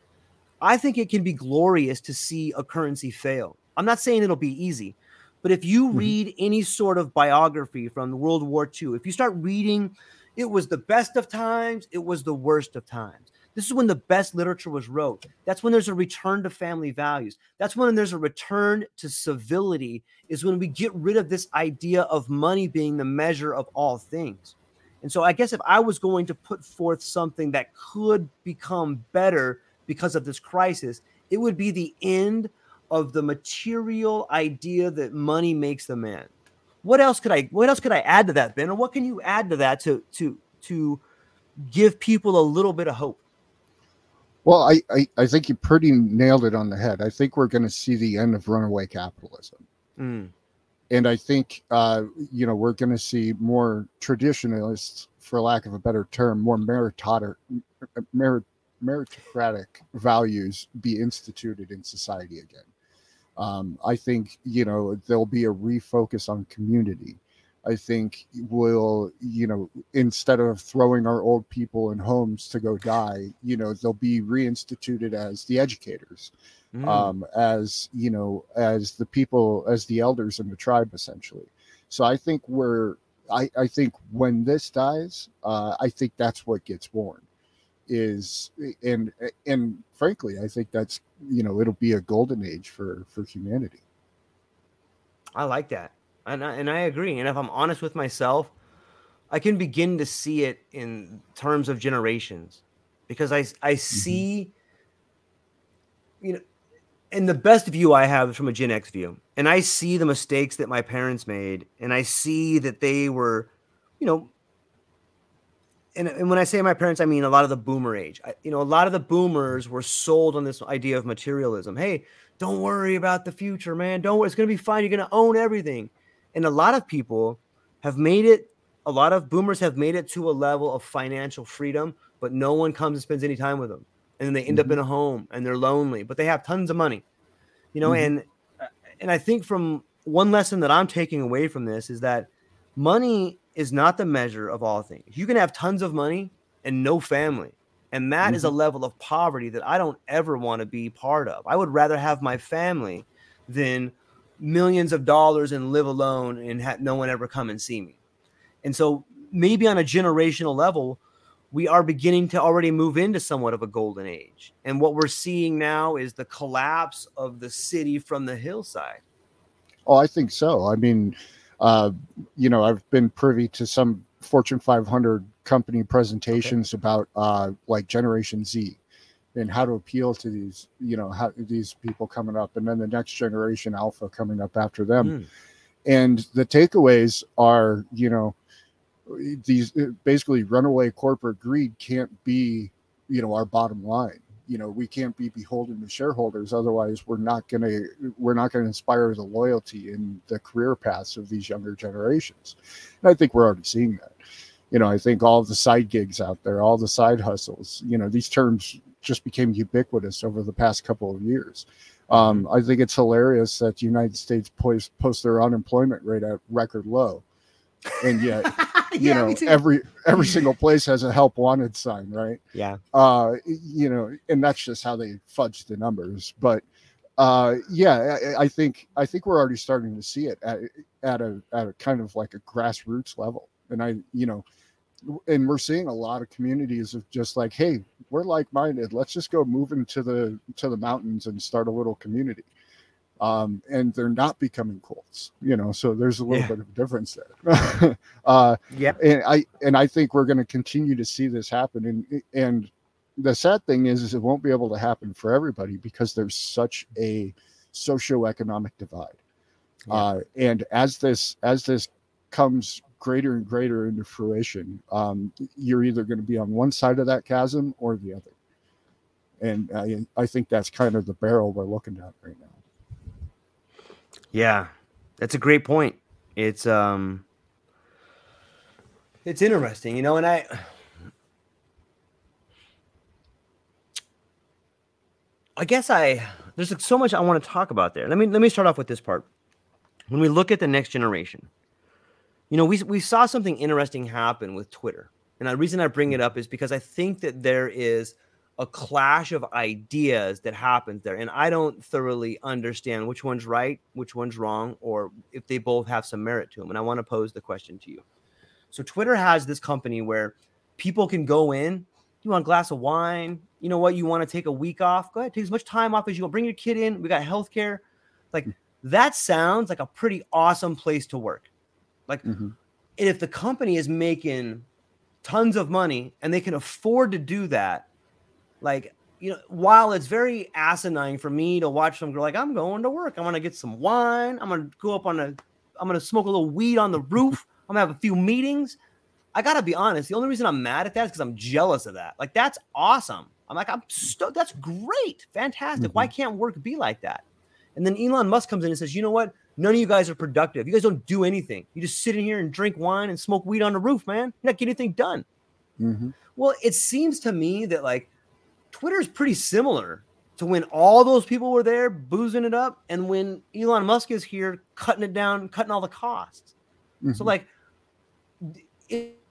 I think it can be glorious to see a currency fail. I'm not saying it'll be easy, but if you Mhm. read any sort of biography from World War II, if you start reading, it was the best of times, it was the worst of times. This is when the best literature was wrote. That's when there's a return to family values. That's when there's a return to civility, is when we get rid of this idea of money being the measure of all things. And so I guess if I was going to put forth something that could become better because of this crisis, it would be the end of the material idea that money makes the man. What else could I what else could I add to that, Ben? Or what can you add to that to to to give people a little bit of hope? Well, I, I, I think you pretty nailed it on the head. I think we're going to see the end of runaway capitalism. Mm, And I think, uh, you know, we're going to see more traditionalists, for lack of a better term, more merit, meritocratic values be instituted in society again. Um, I think, you know, there'll be a refocus on community. I think we'll, you know, instead of throwing our old people in homes to go die, you know, they'll be reinstituted as the educators, mm. um, as, you know, as the people, as the elders in the tribe, essentially. So I think we're, I, I think when this dies, uh, I think that's what gets born is, and, and frankly, I think that's, you know, it'll be a golden age for, for humanity. I like that. And I, and I agree. And if I'm honest with myself, I can begin to see it in terms of generations because I I mm-hmm. see you know and the best view I have is from a Gen X view. And I see the mistakes that my parents made and I see that they were you know and, and when I say my parents, I mean a lot of the boomer age. I, you know, a lot of the boomers were sold on this idea of materialism. Hey, don't worry about the future, man. Don't worry. It's going to be fine. You're going to own everything. And a lot of people have made it, a lot of boomers have made it to a level of financial freedom, but no one comes and spends any time with them. And then they end up Mhm. in a home and they're lonely, but they have tons of money, you know. Mhm. And and I think from one lesson that I'm taking away from this is that money is not the measure of all things. You can have tons of money and no family. And that is a level of poverty that I don't ever want to be part of. I would rather have my family than millions of dollars and live alone and have no one ever come and see me. And so maybe on a generational level, we are beginning to already move into somewhat of a golden age. And what we're seeing now is the collapse of the city from the hillside. Oh, I think so. I mean, uh, you know, I've been privy to some Fortune 500 company presentations okay. about uh, like Generation Z and how to appeal to these, you know, how these people coming up, and then the next generation Alpha coming up after them. Mm. And the takeaways are, you know, these basically runaway corporate greed can't be, you know, our bottom line you know we can't be beholden to shareholders otherwise we're not going to we're not going to inspire the loyalty in the career paths of these younger generations and i think we're already seeing that you know i think all the side gigs out there all the side hustles you know these terms just became ubiquitous over the past couple of years. Um, i think it's hilarious that the united states post, post their unemployment rate at record low. And yet you yeah, know every every single place has a help wanted sign right? Yeah. Uh you know and that's just how they fudge the numbers. But uh yeah I, I, think i think we're already starting to see it at, at a at a kind of like a grassroots level. And i you know and we're seeing a lot of communities of just like hey we're like-minded let's just go move into the to the mountains and start a little community um, and they're not becoming cults. You know, so there's a little yeah. bit of difference there. uh, yeah, and I and I think we're going to continue to see this happen. And and the sad thing is, is it won't be able to happen for everybody because there's such a socioeconomic divide. Yeah. Uh, and as this as this comes greater and greater into fruition, um, you're either going to be on one side of that chasm or the other. And I, I think that's kind of the barrel we're looking at right now. Yeah, that's a great point. It's um, it's interesting, you know, and I. I guess I there's so much I want to talk about there. Let me let me start off with this part. When we look at the next generation, you know, we we saw something interesting happen with Twitter. And the reason I bring it up is because I think that there is a clash of ideas that happens there. And i don't thoroughly understand which one's right which one's wrong or if they both have some merit to them and i want to pose the question to you. So twitter has this company where people can go in you want a glass of wine? You know what? You want to take a week off? Go ahead take as much time off as you want. Bring your kid in. We got healthcare. Like that sounds like a pretty awesome place to work like mm-hmm. and if the company is making tons of money and they can afford to do that like, you know, while it's very asinine for me to watch them go like, I'm going to work. I'm gonna get some wine. I'm gonna go up on a I'm gonna smoke a little weed on the roof. I'm gonna have a few meetings. I gotta be honest. The only reason I'm mad at that is because I'm jealous of that. Like that's awesome. I'm like, I'm stoked. That's great, fantastic. Mm-hmm. Why can't work be like that? And then Elon Musk comes in and says, you know what? None of you guys are productive. You guys don't do anything. You just sit in here and drink wine and smoke weed on the roof, man. You're not getting anything done. Mm-hmm. Well, it seems to me that like Twitter is pretty similar to when all those people were there boozing it up and when Elon Musk is here cutting it down, cutting all the costs. Mm-hmm. So like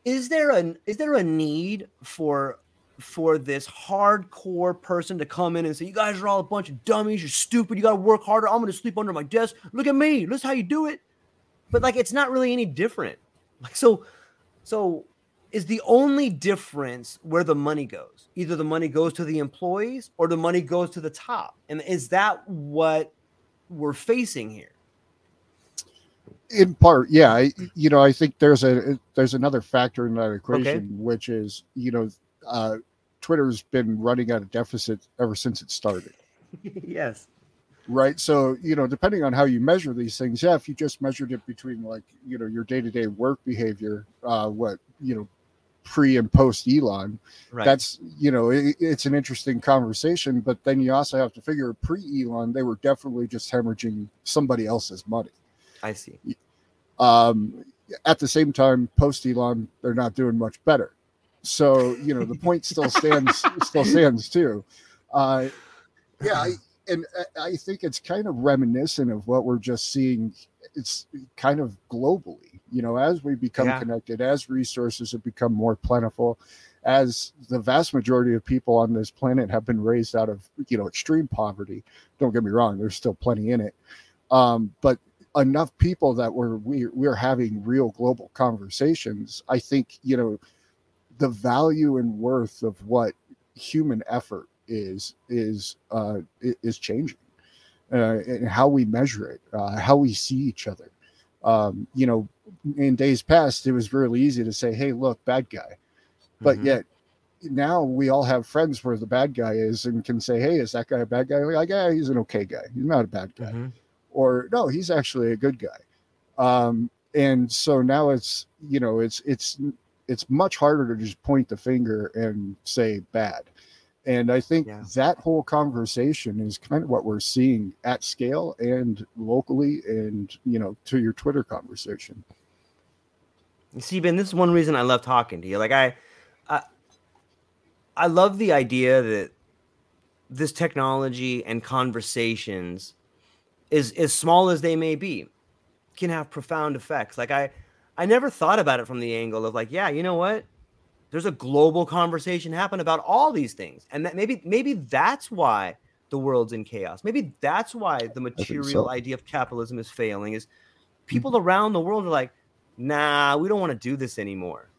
is there a is there a need for for this hardcore person to come in and say, You guys are all a bunch of dummies, you're stupid, you gotta work harder, I'm gonna sleep under my desk. Look at me, look how you do it. But like it's not really any different. Like so so is the only difference where the money goes. Either the money goes to the employees or the money goes to the top. And is that what we're facing here? In part, yeah. I, you know, I think there's a there's another factor in that equation, okay. which is you know, uh, Twitter's been running at a deficit ever since it started. yes. Right. So, you know, depending on how you measure these things, yeah, if you just measured it between like, you know, your day to day work behavior, uh, what, you know, pre and post Elon. Right. That's you know it, it's an interesting conversation, but then you also have to figure pre Elon they were definitely just hemorrhaging somebody else's money. I see. Um, at the same time, post Elon they're not doing much better. So you know the point still stands still stands too. Uh, yeah, I, and I think it's kind of reminiscent of what we're just seeing. It's kind of globally you know as we become yeah. connected as resources have become more plentiful as the vast majority of people on this planet have been raised out of you know extreme poverty don't get me wrong there's still plenty in it um, but enough people that we're we, we're having real global conversations i think you know the value and worth of what human effort is is uh, is changing uh, and how we measure it uh, how we see each other um, you know in days past, it was really easy to say, "Hey, look, bad guy," but Mhm. yet now we all have friends where the bad guy is and can say, "Hey, is that guy a bad guy?" We're like, "Yeah, he's an okay guy. He's not a bad guy." Mhm. or no he's actually a good guy um and so now it's you know it's it's it's much harder to just point the finger and say bad and i think Yeah. that whole conversation is kind of what we're seeing at scale and locally and you know to your twitter conversation You See, Ben, this is one reason I love talking to you. Like I, I, I love the idea that this technology and conversations, is as small as they may be, can have profound effects. Like I, I never thought about it from the angle of like, yeah, you know what? There's a global conversation happen about all these things, and that maybe maybe that's why the world's in chaos. Maybe that's why the material so. Mm-hmm. idea of capitalism is failing. Is people around the world are like, nah, we don't want to do this anymore.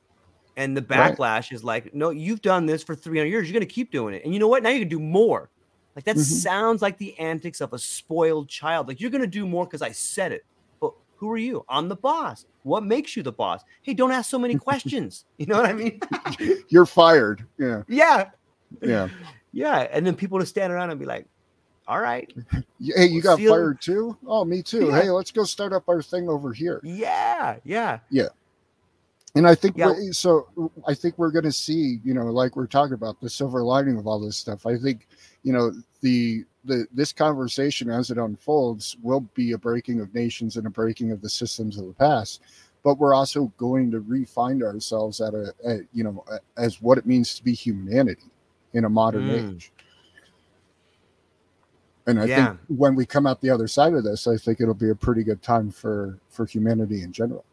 And the Right. backlash is like, no, you've done this for 300 years. You're going to keep doing it. And you know what? Now you can do more. Like that Mhm. sounds like the antics of a spoiled child. Like you're going to do more because I said it. Who are you? I'm the boss. What makes you the boss? Hey, don't ask so many questions. You know what I mean? you're fired yeah yeah. yeah Yeah. And then people to stand around and be like, all right. Hey you got Seal- fired too oh me too Yeah. hey let's go start up our thing over here Yeah. Yeah. Yeah. And I think Yeah. so. I think we're going to see, you know, like we're talking about the silver lining of all this stuff. I think, you know, the the this conversation as it unfolds will be a breaking of nations and a breaking of the systems of the past. But we're also going to re-find ourselves at a, at, you know, as what it means to be humanity in a modern Mm. age. And I Yeah. think when we come out the other side of this, I think it'll be a pretty good time for for humanity in general,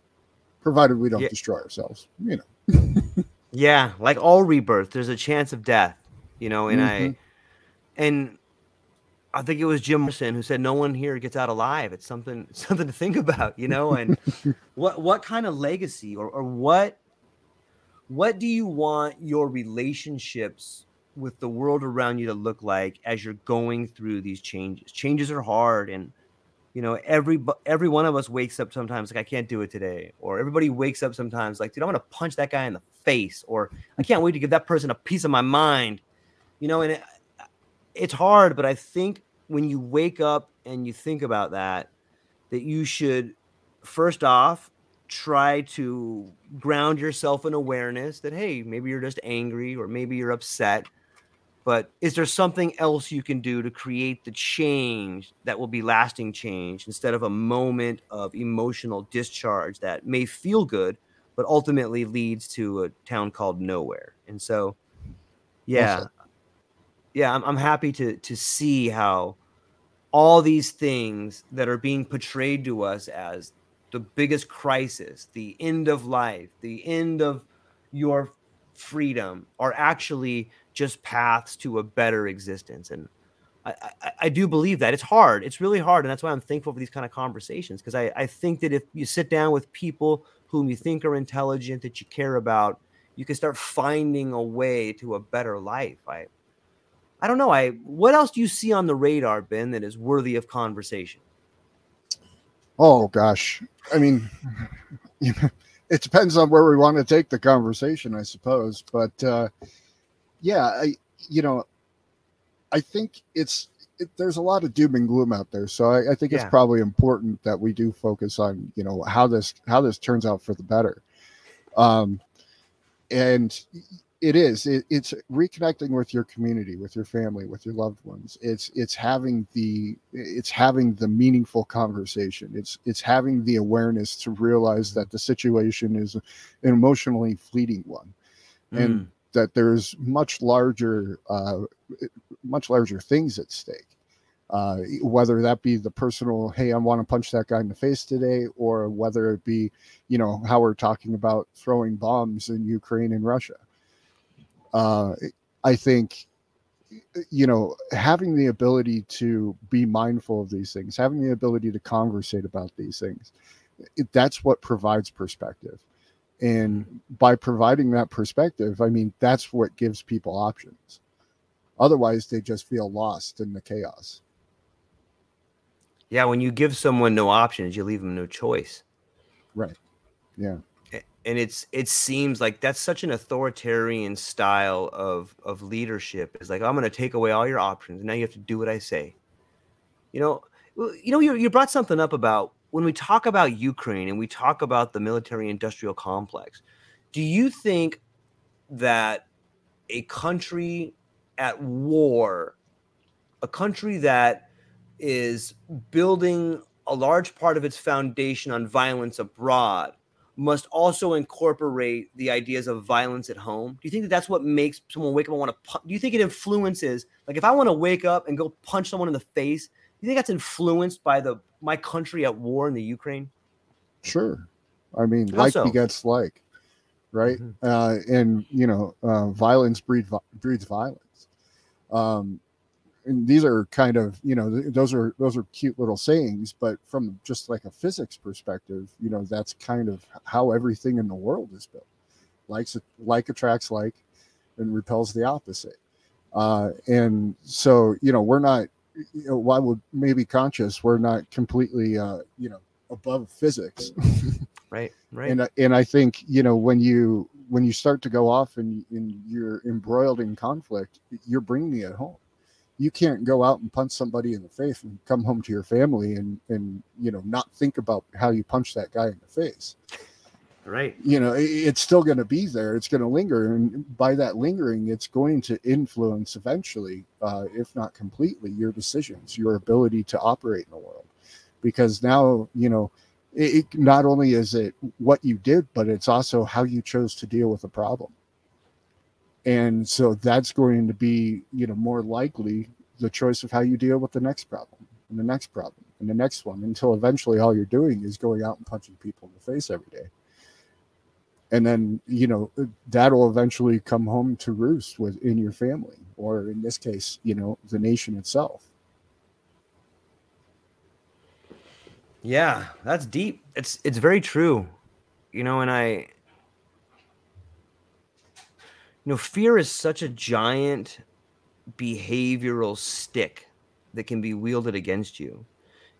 provided we don't Yeah. destroy ourselves. You know. Yeah, like all rebirth, there's a chance of death, you know, and I Mhm. and I think it was Jim Morrison who said no one here gets out alive. It's something something to think about, you know, and what what kind of legacy or or what what do you want your relationships with the world around you to look like as you're going through these changes? Changes are hard and you know, every every one of us wakes up sometimes like I can't do it today, or everybody wakes up sometimes like, dude, I'm gonna punch that guy in the face, or I can't wait to give that person a piece of my mind, you know. And it, it's hard, but I think when you wake up and you think about that, that you should first off try to ground yourself in awareness that hey, maybe you're just angry or maybe you're upset, but is there something else you can do to create the change that will be lasting change instead of a moment of emotional discharge that may feel good but ultimately leads to a town called nowhere and so yeah. Yeah I'm, I'm happy to to see how all these things that are being portrayed to us as the biggest crisis the end of life the end of your freedom are actually just paths to a better existence. And I, I, I do believe that. It's hard. It's really hard. And that's why i'm thankful for these kind of conversations because I, I think that if you sit down with people whom you think are intelligent that you care about you can start finding a way to a better life. I i don't know i what else do you see on the radar ben that is worthy of conversation Oh gosh, I mean, it depends on where we want to take the conversation, I suppose. But uh, yeah, I you know, I think it's it, there's a lot of doom and gloom out there, so I, I think Yeah. it's probably important that we do focus on you know how this how this turns out for the better. Um, and it is it, it's reconnecting with your community with your family with your loved ones it's it's having the it's having the meaningful conversation it's it's having the awareness to realize that the situation is an emotionally fleeting one and Mm. that there's much larger uh much larger things at stake uh, whether that be the personal, hey, I want to punch that guy in the face today, or whether it be, you know, how we're talking about throwing bombs in Ukraine and Russia. Uh, I think, you know, having the ability to be mindful of these things, having the ability to conversate about these things, it, that's what provides perspective. And by providing that perspective, I mean, that's what gives people options. Otherwise, they just feel lost in the chaos. yeah when you give someone no options you leave them no choice Right. Yeah. And it's it seems like that's such an authoritarian style of of leadership. Is like I'm going to take away all your options. And now you have to do what I say. You know, you know, you, you brought something up about when we talk about Ukraine and we talk about the military industrial complex. Do you think that a country at war, a country that is building a large part of its foundation on violence abroad must also incorporate the ideas of violence at home. Do you think that that's what makes someone wake up and want to? Pu- do you think it influences? Like, if I want to wake up and go punch someone in the face, do you think that's influenced by the my country at war in the Ukraine? Sure. I mean, How like so? begets like, right? Mhm. Uh, and you know, uh, violence breed, breeds violence. Um, and these are kind of, you know, th- those are those are cute little sayings, but from just like a physics perspective, you know, that's kind of how everything in the world is built. Likes like attracts like, and repels the opposite. Uh, and so, you know, we're not, you know, while we're maybe conscious, we're not completely, uh, you know, above physics. Right, right. and I- and I think you know when you when you start to go off and, and you're embroiled in conflict, you're bringing it home. You can't go out and punch somebody in the face and come home to your family and and you know not think about how you punch that guy in the face. right. You know, it- it's still going to be there. It's going to linger, and by that lingering, it's going to influence eventually, uh, if not completely, your decisions, your ability to operate in the world. Because now, you know, it, it not only is it what you did, but it's also how you chose to deal with a problem. And so that's going to be, you know, more likely the choice of how you deal with the next problem and the next problem and the next one until eventually all you're doing is going out and punching people in the face every day. And then, you know, that'll eventually come home to roost within your family, or in this case, you know, the nation itself. Yeah, that's deep. It's it's very true. You know, and I you know, fear is such a giant behavioral stick that can be wielded against you.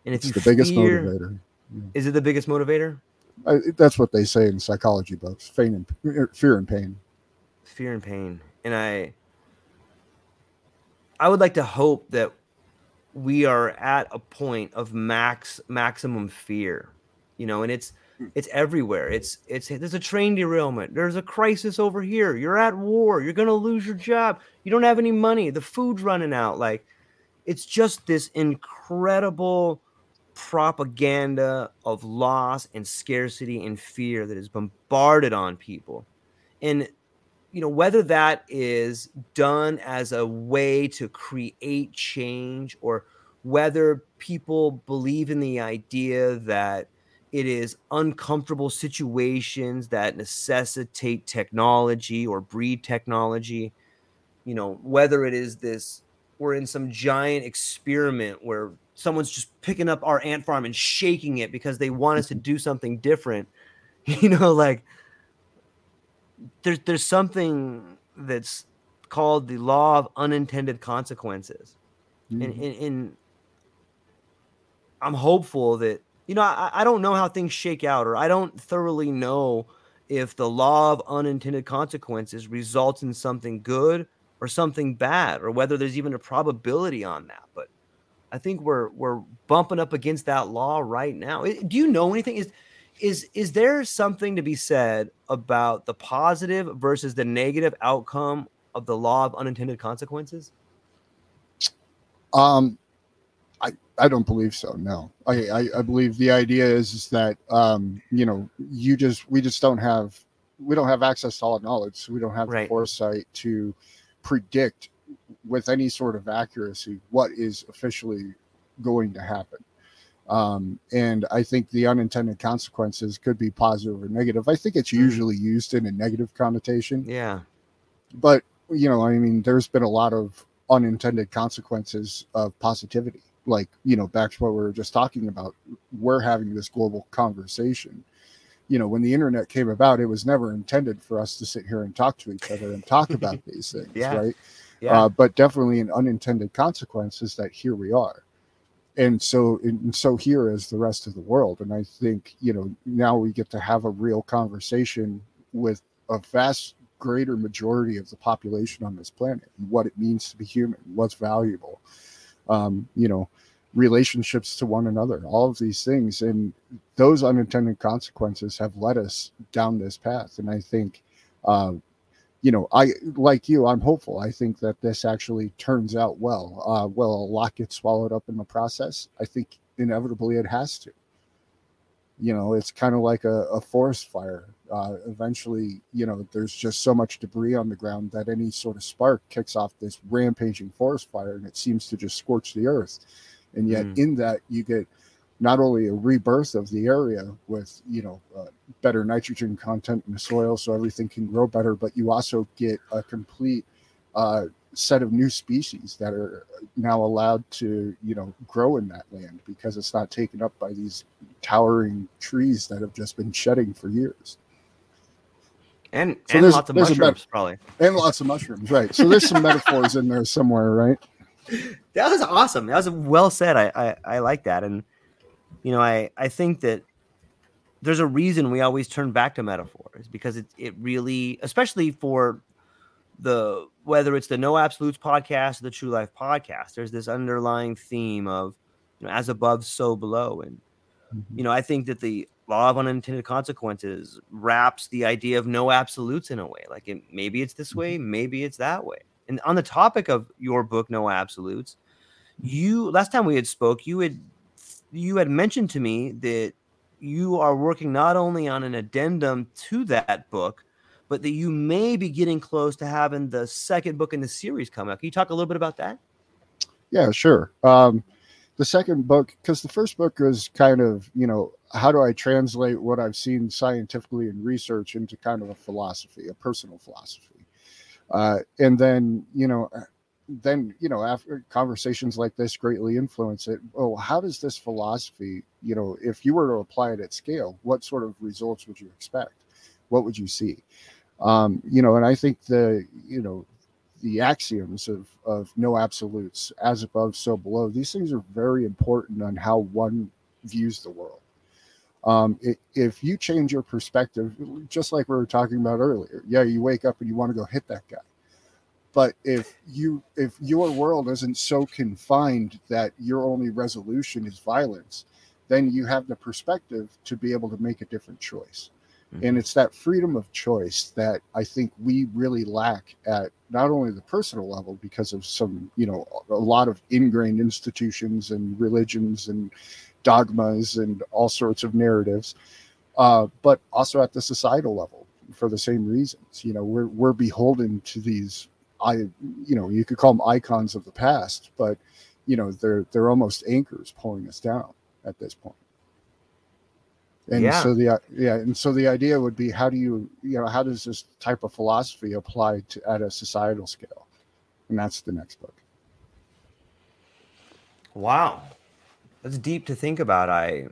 And if It's you the biggest fear, motivator. is it the biggest motivator? I, that's what they say in psychology books: and er, fear and pain. fear and pain and i i would like to hope that we are at a point of max maximum fear you know and it's Hmm. it's everywhere. It's it's there's a train derailment. There's a crisis over here. You're at war. You're going to lose your job. You don't have any money. The food's running out. Like it's just this incredible propaganda of loss and scarcity and fear that is bombarded on people. And you know whether that is done as a way to create change or whether people believe in the idea that it is uncomfortable situations that necessitate technology or breed technology. You know whether it is this we're in some giant experiment where someone's just picking up our ant farm and shaking it because they want us to do something different. You know like there's there's something that's called the law of unintended consequences. And, Mhm. and, and i'm hopeful that you know I, I don't know how things shake out or i don't thoroughly know if the law of unintended consequences results in something good or something bad or whether there's even a probability on that. But i think we're we're bumping up against that law right now. Do you know anything? Is is is there something to be said about the positive versus the negative outcome of the law of unintended consequences? Um, I I don't believe so. No, I I, I believe the idea is, is that um, you know, you just we just don't have we don't have access to all knowledge, so we don't have Right. the foresight to predict with any sort of accuracy what is officially going to happen. Um, and I think the unintended consequences could be positive or negative. I think it's Mm. usually used in a negative connotation yeah but you know i mean there's been a lot of unintended consequences of positivity like you know back to what we were just talking about we're having this global conversation. You know when the internet came about it was never intended for us to sit here and talk to each other and talk about these things Yeah. right? Yeah. Uh, but definitely an unintended consequence is that here we are. And so and so here is the rest of the world. And i think you know now we get to have a real conversation with a vast greater majority of the population on this planet and what it means to be human what's valuable um, you know relationships to one another all of these things and those unintended consequences have led us down this path and i think uh, you know, I like you, I'm hopeful. I think that this actually turns out well. Uh, well, a lot gets swallowed up in the process. I think inevitably it has to. You know, it's kind of like a, a forest fire. Uh, eventually, you know, there's just so much debris on the ground that any sort of spark kicks off this rampaging forest fire and it seems to just scorch the earth. And yet, mm. in that, you get not only a rebirth of the area with you know uh, better nitrogen content in the soil so everything can grow better but you also get a complete uh, set of new species that are now allowed to you know grow in that land because it's not taken up by these towering trees that have just been shedding for years and, so and lots of mushrooms met- probably. And lots of mushrooms right. So there's some metaphors in there somewhere right? That was awesome. That was well said. I, I i like that. And you know, I I think that there's a reason we always turn back to metaphors because it it really, especially for the whether it's the No Absolutes podcast or the True Life podcast, there's this underlying theme of you know as above, so below, and mm-hmm. you know I think that the law of unintended consequences wraps the idea of no absolutes in a way. Like it, maybe it's this way, mm-hmm. maybe it's that way. And on the topic of your book, No Absolutes, you last time we had spoke, you had you had mentioned to me that you are working not only on an addendum to that book, but that you may be getting close to having the second book in the series come out. Can you talk a little bit about that? Yeah, sure. Um, the second book, because the first book was kind of, you know, how do I translate what I've seen scientifically in research into kind of a philosophy, a personal philosophy. Uh, and then, you know, then you know after conversations like this greatly influence it. Oh how does this philosophy you know if you were to apply it at scale what sort of results would you expect? What would you see? Um you know and i think the you know the axioms of of no absolutes as above so below these things are very important on how one views the world um, it, if you change your perspective just like we were talking about earlier yeah you wake up and you want to go hit that guy but if you if your world isn't so confined that your only resolution is violence then you have the perspective to be able to make a different choice mm-hmm. and it's that freedom of choice that i think we really lack at not only the personal level because of some you know a lot of ingrained institutions and religions and dogmas and all sorts of narratives uh, but also at the societal level for the same reasons you know we're, we're beholden to these I, you know, you could call them icons of the past, but you know, they're they're almost anchors pulling us down at this point. And yeah. so the yeah, and so the idea would be how do you you know how does this type of philosophy apply to at a societal scale, and that's the next book. Wow, that's deep to think about. I,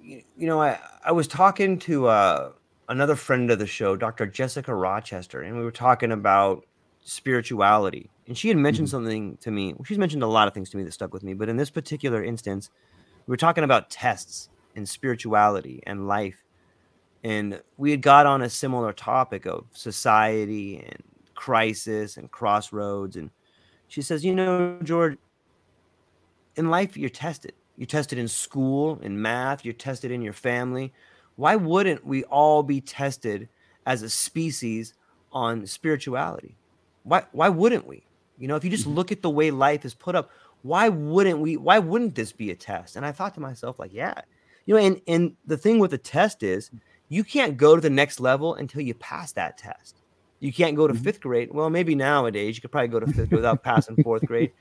you know, I I was talking to uh another friend of the show, Dr. Jessica Rochester, and we were talking about spirituality. And she had mentioned mm-hmm. something to me. She's mentioned a lot of things to me that stuck with me, but in this particular instance, we were talking about tests and spirituality and life. And we had got on a similar topic of society and crisis and crossroads. And she says, You know, George, in life, you're tested. You're tested in school, in math, you're tested in your family why wouldn't we all be tested as a species on spirituality? Why why wouldn't we? You know, if you just mm-hmm. look at the way life is put up, why wouldn't we why wouldn't this be a test? And I thought to myself like, yeah. You know, and and the thing with a test is you can't go to the next level until you pass that test. You can't go to mm-hmm. fifth grade. Well, maybe nowadays you could probably go to fifth without passing fourth grade.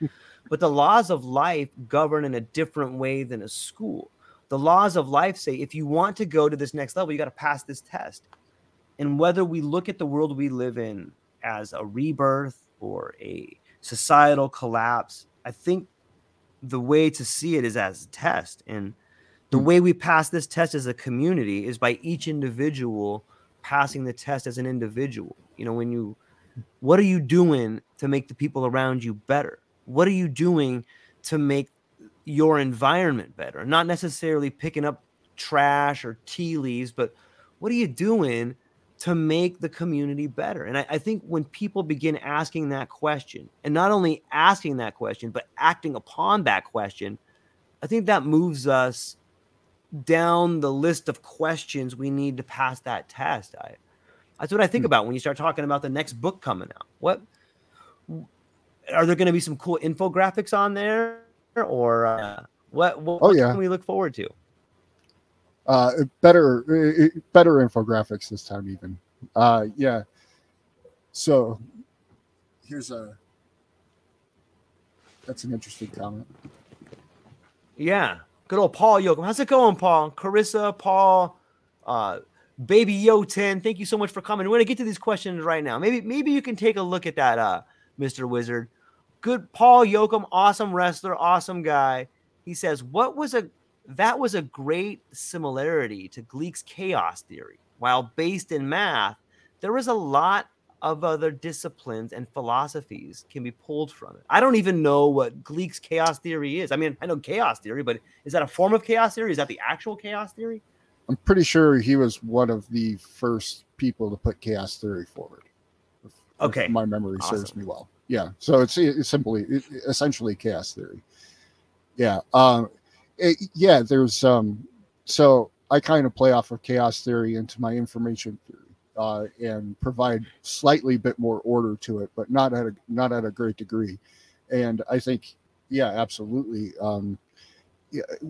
But the laws of life govern in a different way than a school the laws of life say if you want to go to this next level, you got to pass this test. And whether we look at the world we live in as a rebirth or a societal collapse, I think the way to see it is as a test. And the hmm. way we pass this test as a community is by each individual passing the test as an individual. You know, when you, what are you doing to make the people around you better? What are you doing to make your environment better? Not necessarily picking up trash or tea leaves, but what are you doing to make the community better? And I, I, think when people begin asking that question, and not only asking that question, but acting upon that question, I think that moves us down the list of questions we need to pass that test. I, that's what I think hmm. about when you start talking about the next book coming out. What are there going to be some cool infographics on there, or uh, what? What, oh, yeah. can we look forward to? Uh, better, better infographics this time, even. Uh, yeah. So here's a. That's an interesting comment. Yeah. Good old Paul Yoakum. How's it going, Paul? Carissa, Paul, uh, Baby Yo 10. Thank you so much for coming. We're gonna get to these questions right now. Maybe maybe you can take a look at that, uh, Mr. Wizard. Good Paul Yoakum, awesome wrestler, awesome guy. He says, What was a that was a great similarity to Gleick's chaos theory. While based in math, there was a lot of other disciplines and philosophies can be pulled from it. I don't even know what Gleick's chaos theory is. I mean, I know chaos theory, but is that a form of chaos theory? Is that the actual chaos theory? I'm pretty sure he was one of the first people to put chaos theory forward. Okay. my memory awesome. serves me well. Yeah. So it's, it's simply, it, essentially chaos theory. Yeah. Um, it, yeah, there's, um, so I kind of play off of chaos theory into my information theory uh, and provide slightly bit more order to it, but not at a not at a great degree. And I think, yeah, absolutely. Um,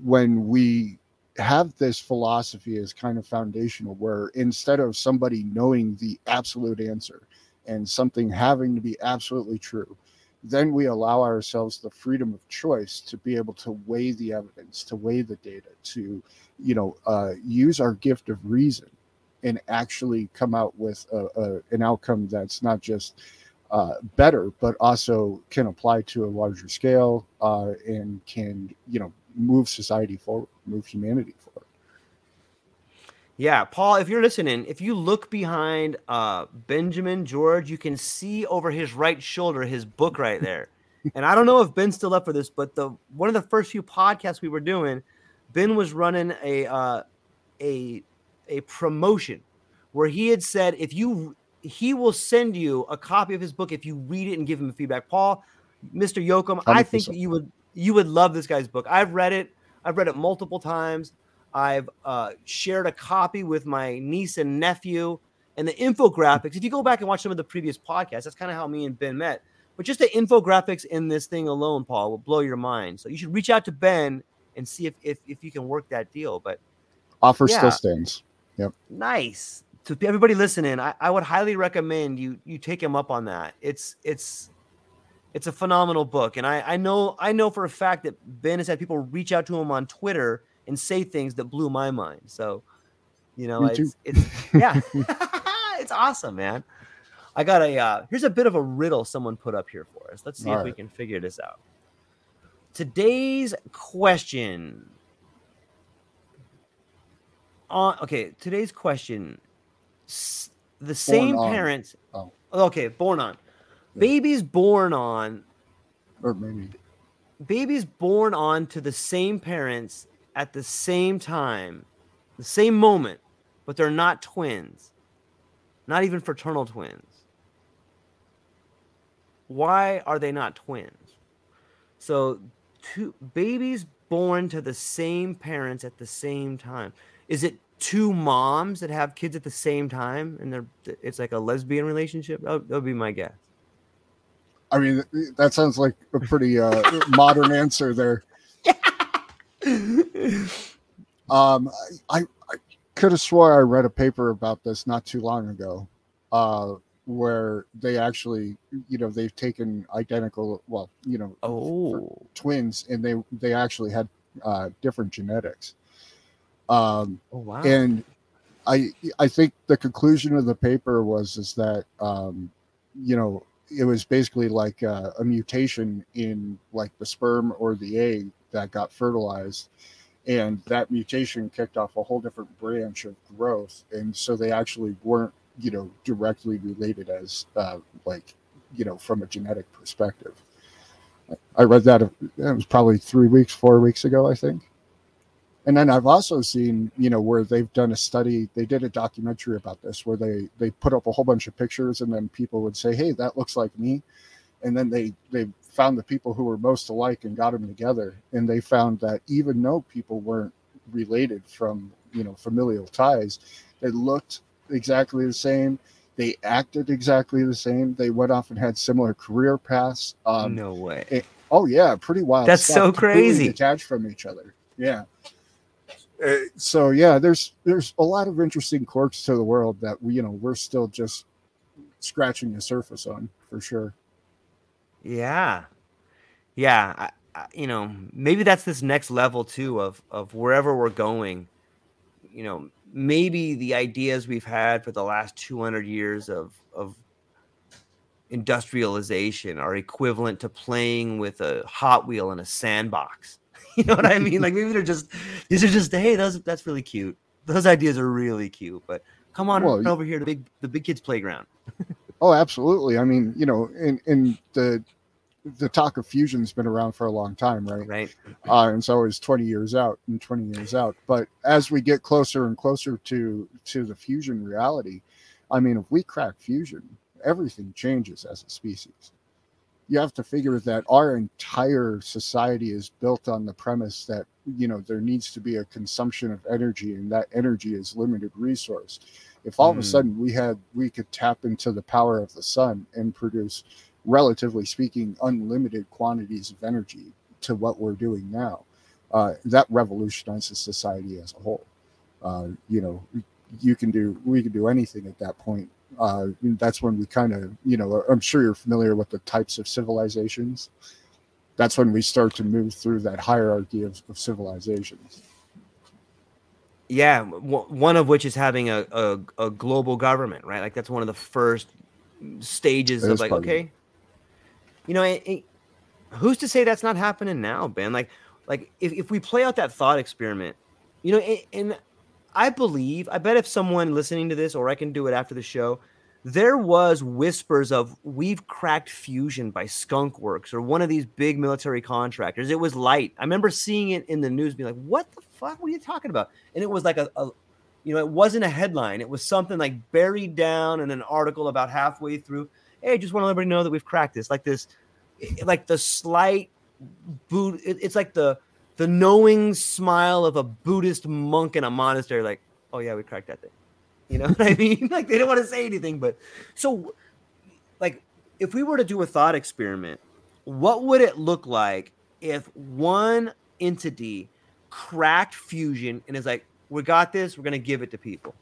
when we have this philosophy as kind of foundational, where instead of somebody knowing the absolute answer and something having to be absolutely true, then we allow ourselves the freedom of choice to be able to weigh the evidence, to weigh the data, to you know uh, use our gift of reason and actually come out with a, a, an outcome that's not just uh, better, but also can apply to a larger scale uh, and can, you know, move society forward, move humanity forward. Yeah, Paul, if you're listening, if you look behind uh, Benjamin George, you can see over his right shoulder his book right there. and I don't know if Ben's still up for this, but the one of the first few podcasts we were doing, Ben was running a uh, a a promotion where he had said if you he will send you a copy of his book if you read it and give him feedback. Paul, Mr. Yoakum, I think you would you would love this guy's book. I've read it. I've read it multiple times. I've uh, shared a copy with my niece and nephew. And the infographics, if you go back and watch some of the previous podcasts, that's kind of how me and Ben met. But just the infographics in this thing alone, Paul, will blow your mind. So you should reach out to Ben and see if if, if you can work that deal. But offer yeah. still stands. Yep. Nice. To everybody listening, I, I would highly recommend you you take him up on that. It's it's it's a phenomenal book, and I I know I know for a fact that Ben has had people reach out to him on Twitter and say things that blew my mind. So, you know, it's, it's yeah, it's awesome, man. I got a uh, here's a bit of a riddle someone put up here for us. Let's see All if right. we can figure this out. Today's question on okay today's question the born same on. parents oh. okay born on babies born on or maybe. Babies born on to the same parents at the same time the same moment but they're not twins. Not even fraternal twins. Why are they not twins? So two babies born to the same parents at the same time. Is it two moms that have kids at the same time and they're it's like a lesbian relationship? That would be my guess. I mean, that sounds like a pretty uh, modern answer there. um, I, I could have swore I read a paper about this not too long ago, uh, where they actually, you know, they've taken identical, well, you know, oh. twins, and they they actually had uh, different genetics. Um, oh, wow. And I I think the conclusion of the paper was is that um, you know it was basically like a, a, mutation in like the sperm or the egg that got fertilized. And that mutation kicked off a whole different branch of growth. And so they actually weren't you know directly related as uh, like you know from a genetic perspective. I read that it was probably three weeks, four weeks ago, I think. And then I've also seen, you know, where they've done a study. They did a documentary about this, where they they put up a whole bunch of pictures, and then people would say, "Hey, that looks like me," and then they they found the people who were most alike and got them together, and they found that even though people weren't related from you know familial ties, they looked exactly the same. They acted exactly the same. They went off and had similar career paths. Um, no way. It, oh yeah, pretty wild. That's stuff. so crazy. Detached from each other. Yeah. Uh, so yeah, there's there's a lot of interesting quirks to the world that we you know we're still just scratching the surface on for sure. Yeah, yeah. I, I, you know, maybe that's this next level too of of wherever we're going. You know, maybe the ideas we've had for the last 200 years of of industrialization are equivalent to playing with a Hot Wheel in a sandbox. You know what I mean? Like maybe they're just these are just hey, those that's really cute. Those ideas are really cute, but come on well, over here to big the big kids playground. oh, absolutely. I mean, you know, in in the the talk of fusion's been around for a long time, right? Right. Uh, and so it's 20 years out and 20 years out. But as we get closer and closer to to the fusion reality, I mean, if we crack fusion, everything changes as a species you have to figure that our entire society is built on the premise that you know there needs to be a consumption of energy and that energy is limited resource if all mm. of a hmm. sudden we had we could tap into the power of the sun and produce relatively speaking unlimited quantities of energy to what we're doing now uh, that revolutionizes society as a whole uh, you know you can do we can do anything at that point uh, that's when we kind of, you know, I'm sure you're familiar with the types of civilizations. That's when we start to move through that hierarchy of, of civilizations. Yeah, one of which is having a, a, a, global government, right? Like that's one of the first stages of like, okay, of you know, it, it, who's to say that's not happening now, Ben? Like, like if, if we play out that thought experiment, you know, and I believe, I bet if someone listening to this, or I can do it after the show, there was whispers of we've cracked fusion by Skunk Works or one of these big military contractors. It was light. I remember seeing it in the news, being like, "What the fuck? What are you talking about?" And it was like a, a you know, it wasn't a headline. It was something like buried down in an article about halfway through. Hey, just want to let everybody know that we've cracked this. Like this, like the slight boot. It, it's like the the knowing smile of a Buddhist monk in a monastery, like, oh yeah, we cracked that thing. You know what I mean? like they don't want to say anything, but so like if we were to do a thought experiment, what would it look like if one entity cracked fusion and is like, we got this, we're gonna give it to people?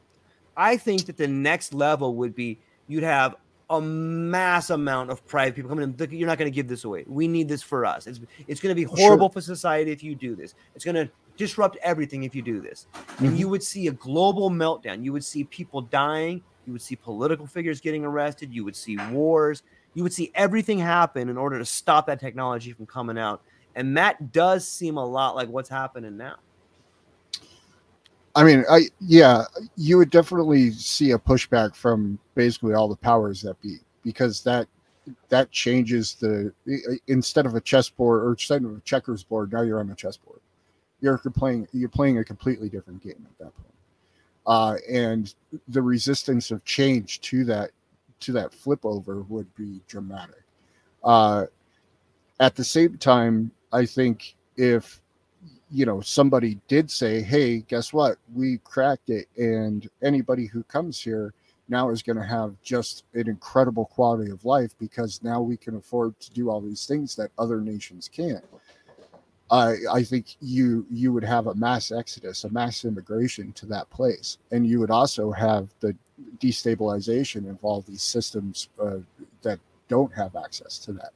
I think that the next level would be you'd have a mass amount of private people coming in. You're not going to give this away. We need this for us. It's it's going to be horrible sure. for society if you do this. It's going to disrupt everything if you do this. Mm-hmm. And you would see a global meltdown. You would see people dying. You would see political figures getting arrested. You would see wars. You would see everything happen in order to stop that technology from coming out. And that does seem a lot like what's happening now. I mean, I yeah, you would definitely see a pushback from basically all the powers that be because that that changes the instead of a chessboard or instead of a checkers board, now you're on a chessboard. You're playing you're playing a completely different game at that point. Uh, and the resistance of change to that to that flip over would be dramatic. Uh, at the same time, I think if you know somebody did say hey guess what? We cracked it and anybody who comes here now is going to have just an incredible quality of life because now we can afford to do all these things that other nations can't. I i think you you would have a mass exodus a mass immigration to that place and you would also have the destabilization of all these systems uh, that don't have access to that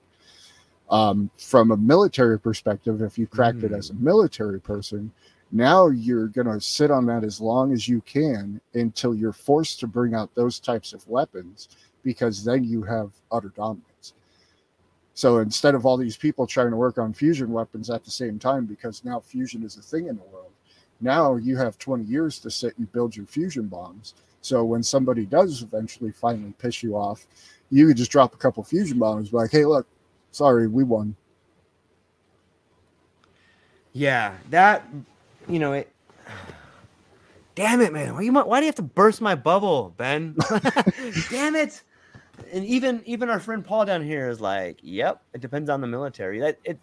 um, from a military perspective, if you cracked mm. it as a hmm. military person, now you're going to sit on that as long as you can until you're forced to bring out those types of weapons because then you have utter dominance. So instead of all these people trying to work on fusion weapons at the same time, because now fusion is a thing in the world, now you have 20 years to sit and build your fusion bombs. So when somebody does eventually finally piss you off, you could just drop a couple fusion bombs, like, hey, look, sorry, we won. Yeah, that you know it. Damn it, man! Why, you, why do you have to burst my bubble, Ben? Damn it! And even even our friend Paul down here is like, "Yep, it depends on the military." That it.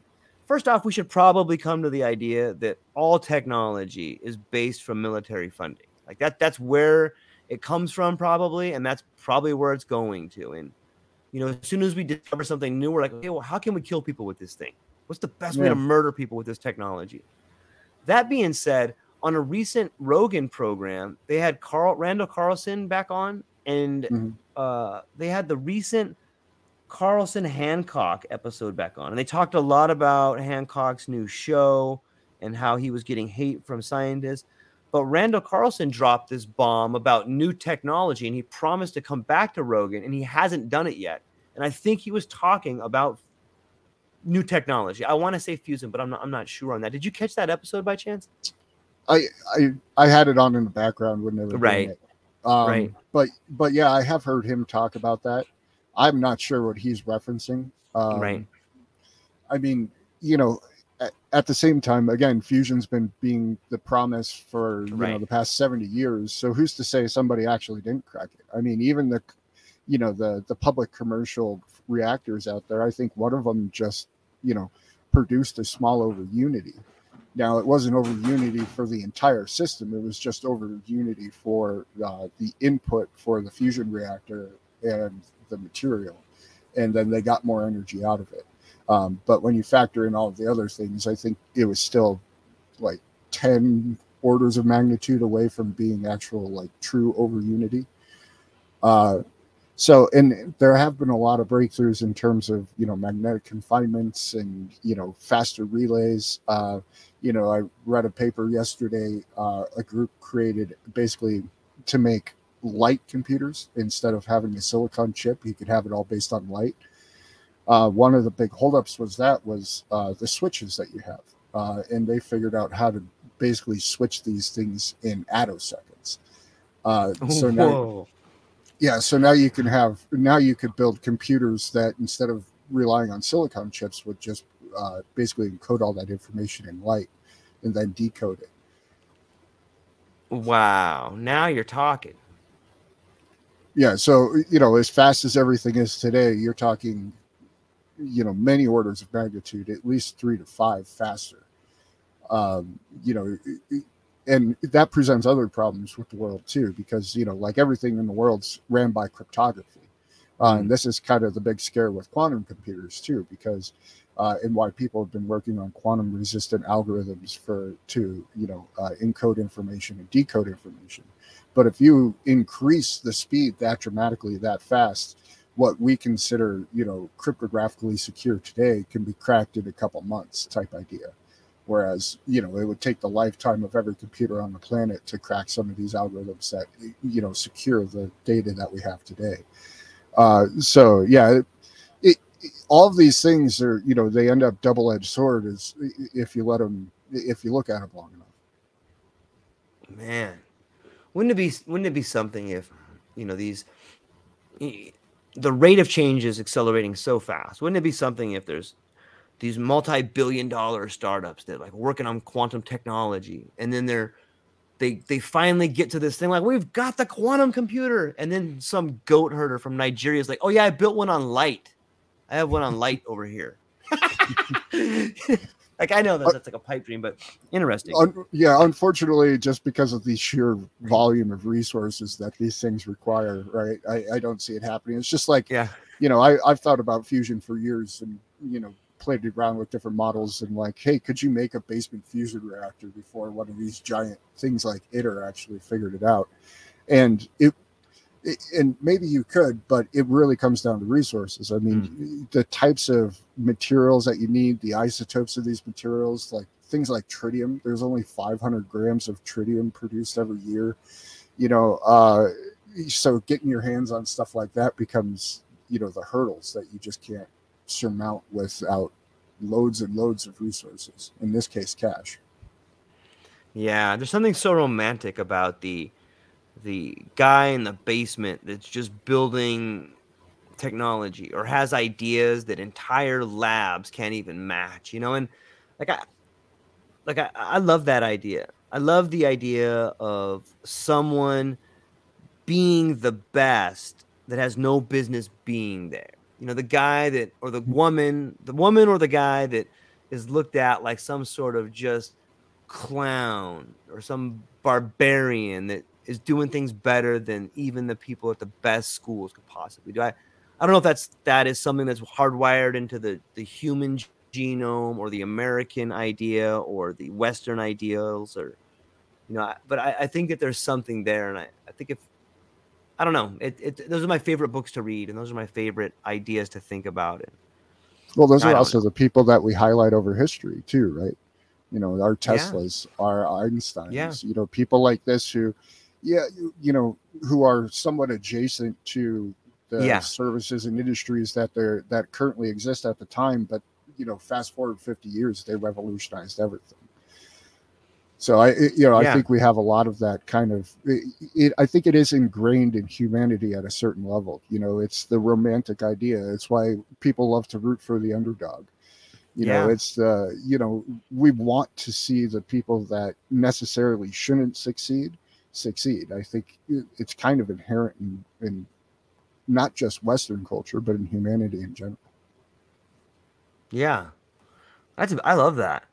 First off, we should probably come to the idea that all technology is based from military funding. Like that, that's where it comes from, probably, and that's probably where it's going to. And you know, as soon as we discover something new, we're like, okay, well, how can we kill people with this thing? What's the best yeah. way to murder people with this technology? That being said, on a recent Rogan program, they had Carl Randall Carlson back on, and mm-hmm. uh, they had the recent Carlson Hancock episode back on, and they talked a lot about Hancock's new show and how he was getting hate from scientists. But Randall Carlson dropped this bomb about new technology, and he promised to come back to Rogan, and he hasn't done it yet. And I think he was talking about new technology. I want to say fusion, but I'm not. I'm not sure on that. Did you catch that episode by chance? I I I had it on in the background they were right. Um, right. But but yeah, I have heard him talk about that. I'm not sure what he's referencing. Um, right. I mean, you know, at, at, the same time, again, fusion's been being the promise for you right. know the past 70 years. So who's to say somebody actually didn't crack it? I mean, even the you know the the public commercial reactors out there, I think one of them just you know produced a small over unity now, it wasn't over Unity for the entire system, it was just over Unity for uh, the input for the fusion reactor and the material. And then they got more energy out of it. Um, but when you factor in all of the other things, I think it was still like 10 orders of magnitude away from being actual, like true over Unity. Uh, so and there have been a lot of breakthroughs in terms of you know magnetic confinements and you know faster relays. Uh, you know i read a paper yesterday uh, a group created basically to make light computers. Instead of having a silicon chip you could have it all based on light uh, one of the big holdups was that was uh, the switches that you have uh, and they figured out how to basically switch these things in attoseconds. Uh, so now yeah so now you can have now you could build computers that instead of relying on silicon chips would just uh, basically encode all that information in light and then decode it. Wow. Now you're talking. Yeah so you know as fast as everything is today you're talking you know many orders of magnitude at least three to five faster um, you know and that presents other problems with the world too, because you know, like everything in the world's ran by cryptography. Uh, and mm-hmm. this is kind of the big scare with quantum computers too, because uh, and why people have been working on quantum resistant algorithms for to you know uh, encode information and decode information. But if you increase the speed that dramatically, that fast, what we consider you know cryptographically secure today can be cracked in a couple months, type idea. Whereas, you know, it would take the lifetime of every computer on the planet to crack some of these algorithms that, you know, secure the data that we have today. Uh, so, yeah, it, it, all of these things are, you know, they end up double edged sword is if you let them, if you look at them long enough. Man, wouldn't it be, wouldn't it be something if, you know, these, the rate of change is accelerating so fast? Wouldn't it be something if there's these multi-billion dollar startups that like working on quantum technology and then they're they they finally get to this thing like we've got the quantum computer! And then some goat herder from Nigeria is like oh yeah I built one on light. I have one on light over here like I know that that's like a pipe dream but interesting. Un- yeah unfortunately just because of the sheer volume of resources that these things require right? I, I don't see it happening. It's just like yeah. you know I, I've thought about fusion for years and you know played around with different models and like, hey, could you make a basement fusion reactor before one of these giant things like ITER actually figured it out? And it, it and maybe you could, but it really comes down to resources. I mean, mm. the types of materials that you need, the isotopes of these materials, like things like tritium. There's only 500 grams of tritium produced every year. You know, uh, so getting your hands on stuff like that becomes, you know, the hurdles that you just can't surmount without loads and loads of resources. In this case, cash. Yeah, there's something so romantic about the the guy in the basement that's just building technology or has ideas that entire labs can't even match, you know, and like I like I, I love that idea. I love the idea of someone being the best that has no business being there. You know, the guy that or the woman, the woman or the guy that is looked at like some sort of just clown or some barbarian that is doing things better than even the people at the best schools could possibly do. I, I don't know if that's that is something that's hardwired into the the human genome or the American idea or the Western ideals or you know, but I, I think that there's something there, and I, I think if I don't know, it, it those are my favorite books to read, and those are my favorite ideas to think about. It. Well, those are also know. the people that we highlight over history too, right? You know, our Teslas, yeah. our Einsteins, yeah. you know, people like this who, yeah, you, you know, who are somewhat adjacent to the yeah. services and industries that they're that currently exist at the time, but you know, fast forward 50 years, they revolutionized everything. So I, you know, yeah. I think we have a lot of that kind of. It, it, I think it is ingrained in humanity at a certain level. You know, it's the romantic idea. It's why people love to root for the underdog. You yeah. know, it's uh, you know, we want to see the people that necessarily shouldn't succeed succeed. I think it's kind of inherent in, in not just Western culture, but in humanity in general. Yeah, that's I love that.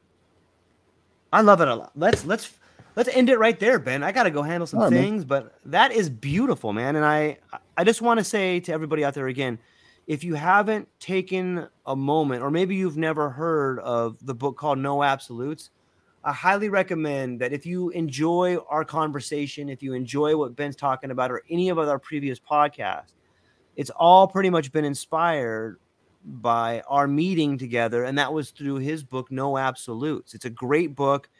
I love it a lot. Let's let's let's end it right there, Ben. I gotta go handle some right, things, man. but that is beautiful, man. And I I just want to say to everybody out there again, if you haven't taken a moment, or maybe you've never heard of the book called No Absolutes, I highly recommend that if you enjoy our conversation, if you enjoy what Ben's talking about, or any of our previous podcasts, it's all pretty much been inspired by our meeting together, and that was through his book, No Absolutes. It's a great book.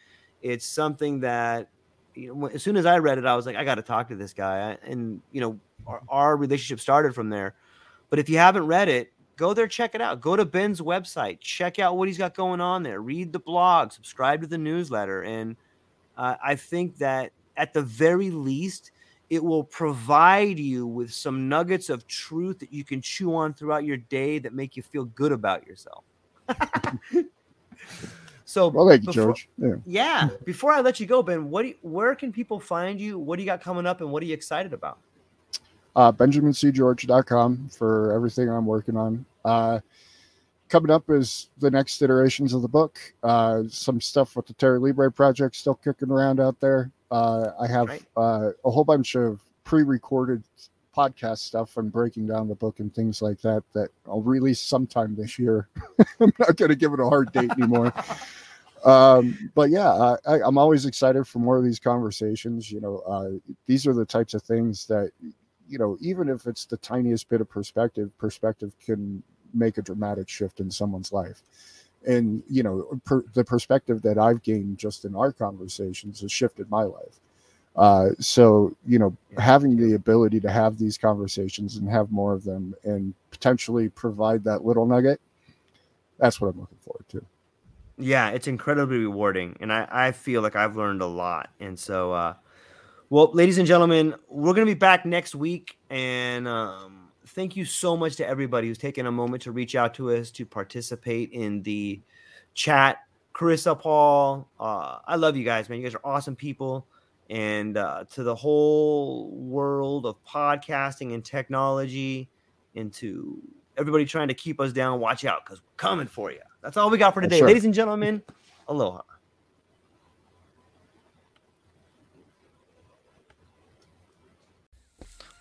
It's something that, you know, as soon as I read it, I was like, I got to talk to this guy. And, you know, our, our relationship started from there. But if you haven't read it, go there, check it out. Go to Ben's website, check out what he's got going on there, read the blog, subscribe to the newsletter. And uh, I think that at the very least, it will provide you with some nuggets of truth that you can chew on throughout your day that make you feel good about yourself. so, well, thank you, before, George. Yeah. yeah. Before I let you go, Ben, what you, where can people find you? What do you got coming up, and what are you excited about? Uh, BenjaminCGeorge.com for everything I'm working on. Uh, coming up is the next iterations of the book. Uh, some stuff with the Terra Libre project still kicking around out there. Uh, I have right. uh, a whole bunch of pre-recorded podcast stuff and breaking down the book and things like that that I'll release sometime this year. I'm not going to give it a hard date anymore. um, but yeah, I, am always excited for more of these conversations. You know, uh, these are the types of things that, you know, even if it's the tiniest bit of perspective, perspective can make a dramatic shift in someone's life. And you know per, the perspective that i've gained just in our conversations has shifted my life. Uh, so you know having the ability to have these conversations and have more of them and potentially provide that little nugget that's what i'm looking forward to. Yeah it's incredibly rewarding. And i, I feel like i've learned a lot. And so uh, well ladies and gentlemen we're going to be back next week and um, thank you so much to everybody who's taken a moment to reach out to us to participate in the chat. Carissa, Paul, uh, I love you guys, man. You guys are awesome people. And uh, to the whole world of podcasting and technology, and to everybody trying to keep us down, watch out because we're coming for you. That's all we got for today. Sure. Ladies and gentlemen, aloha.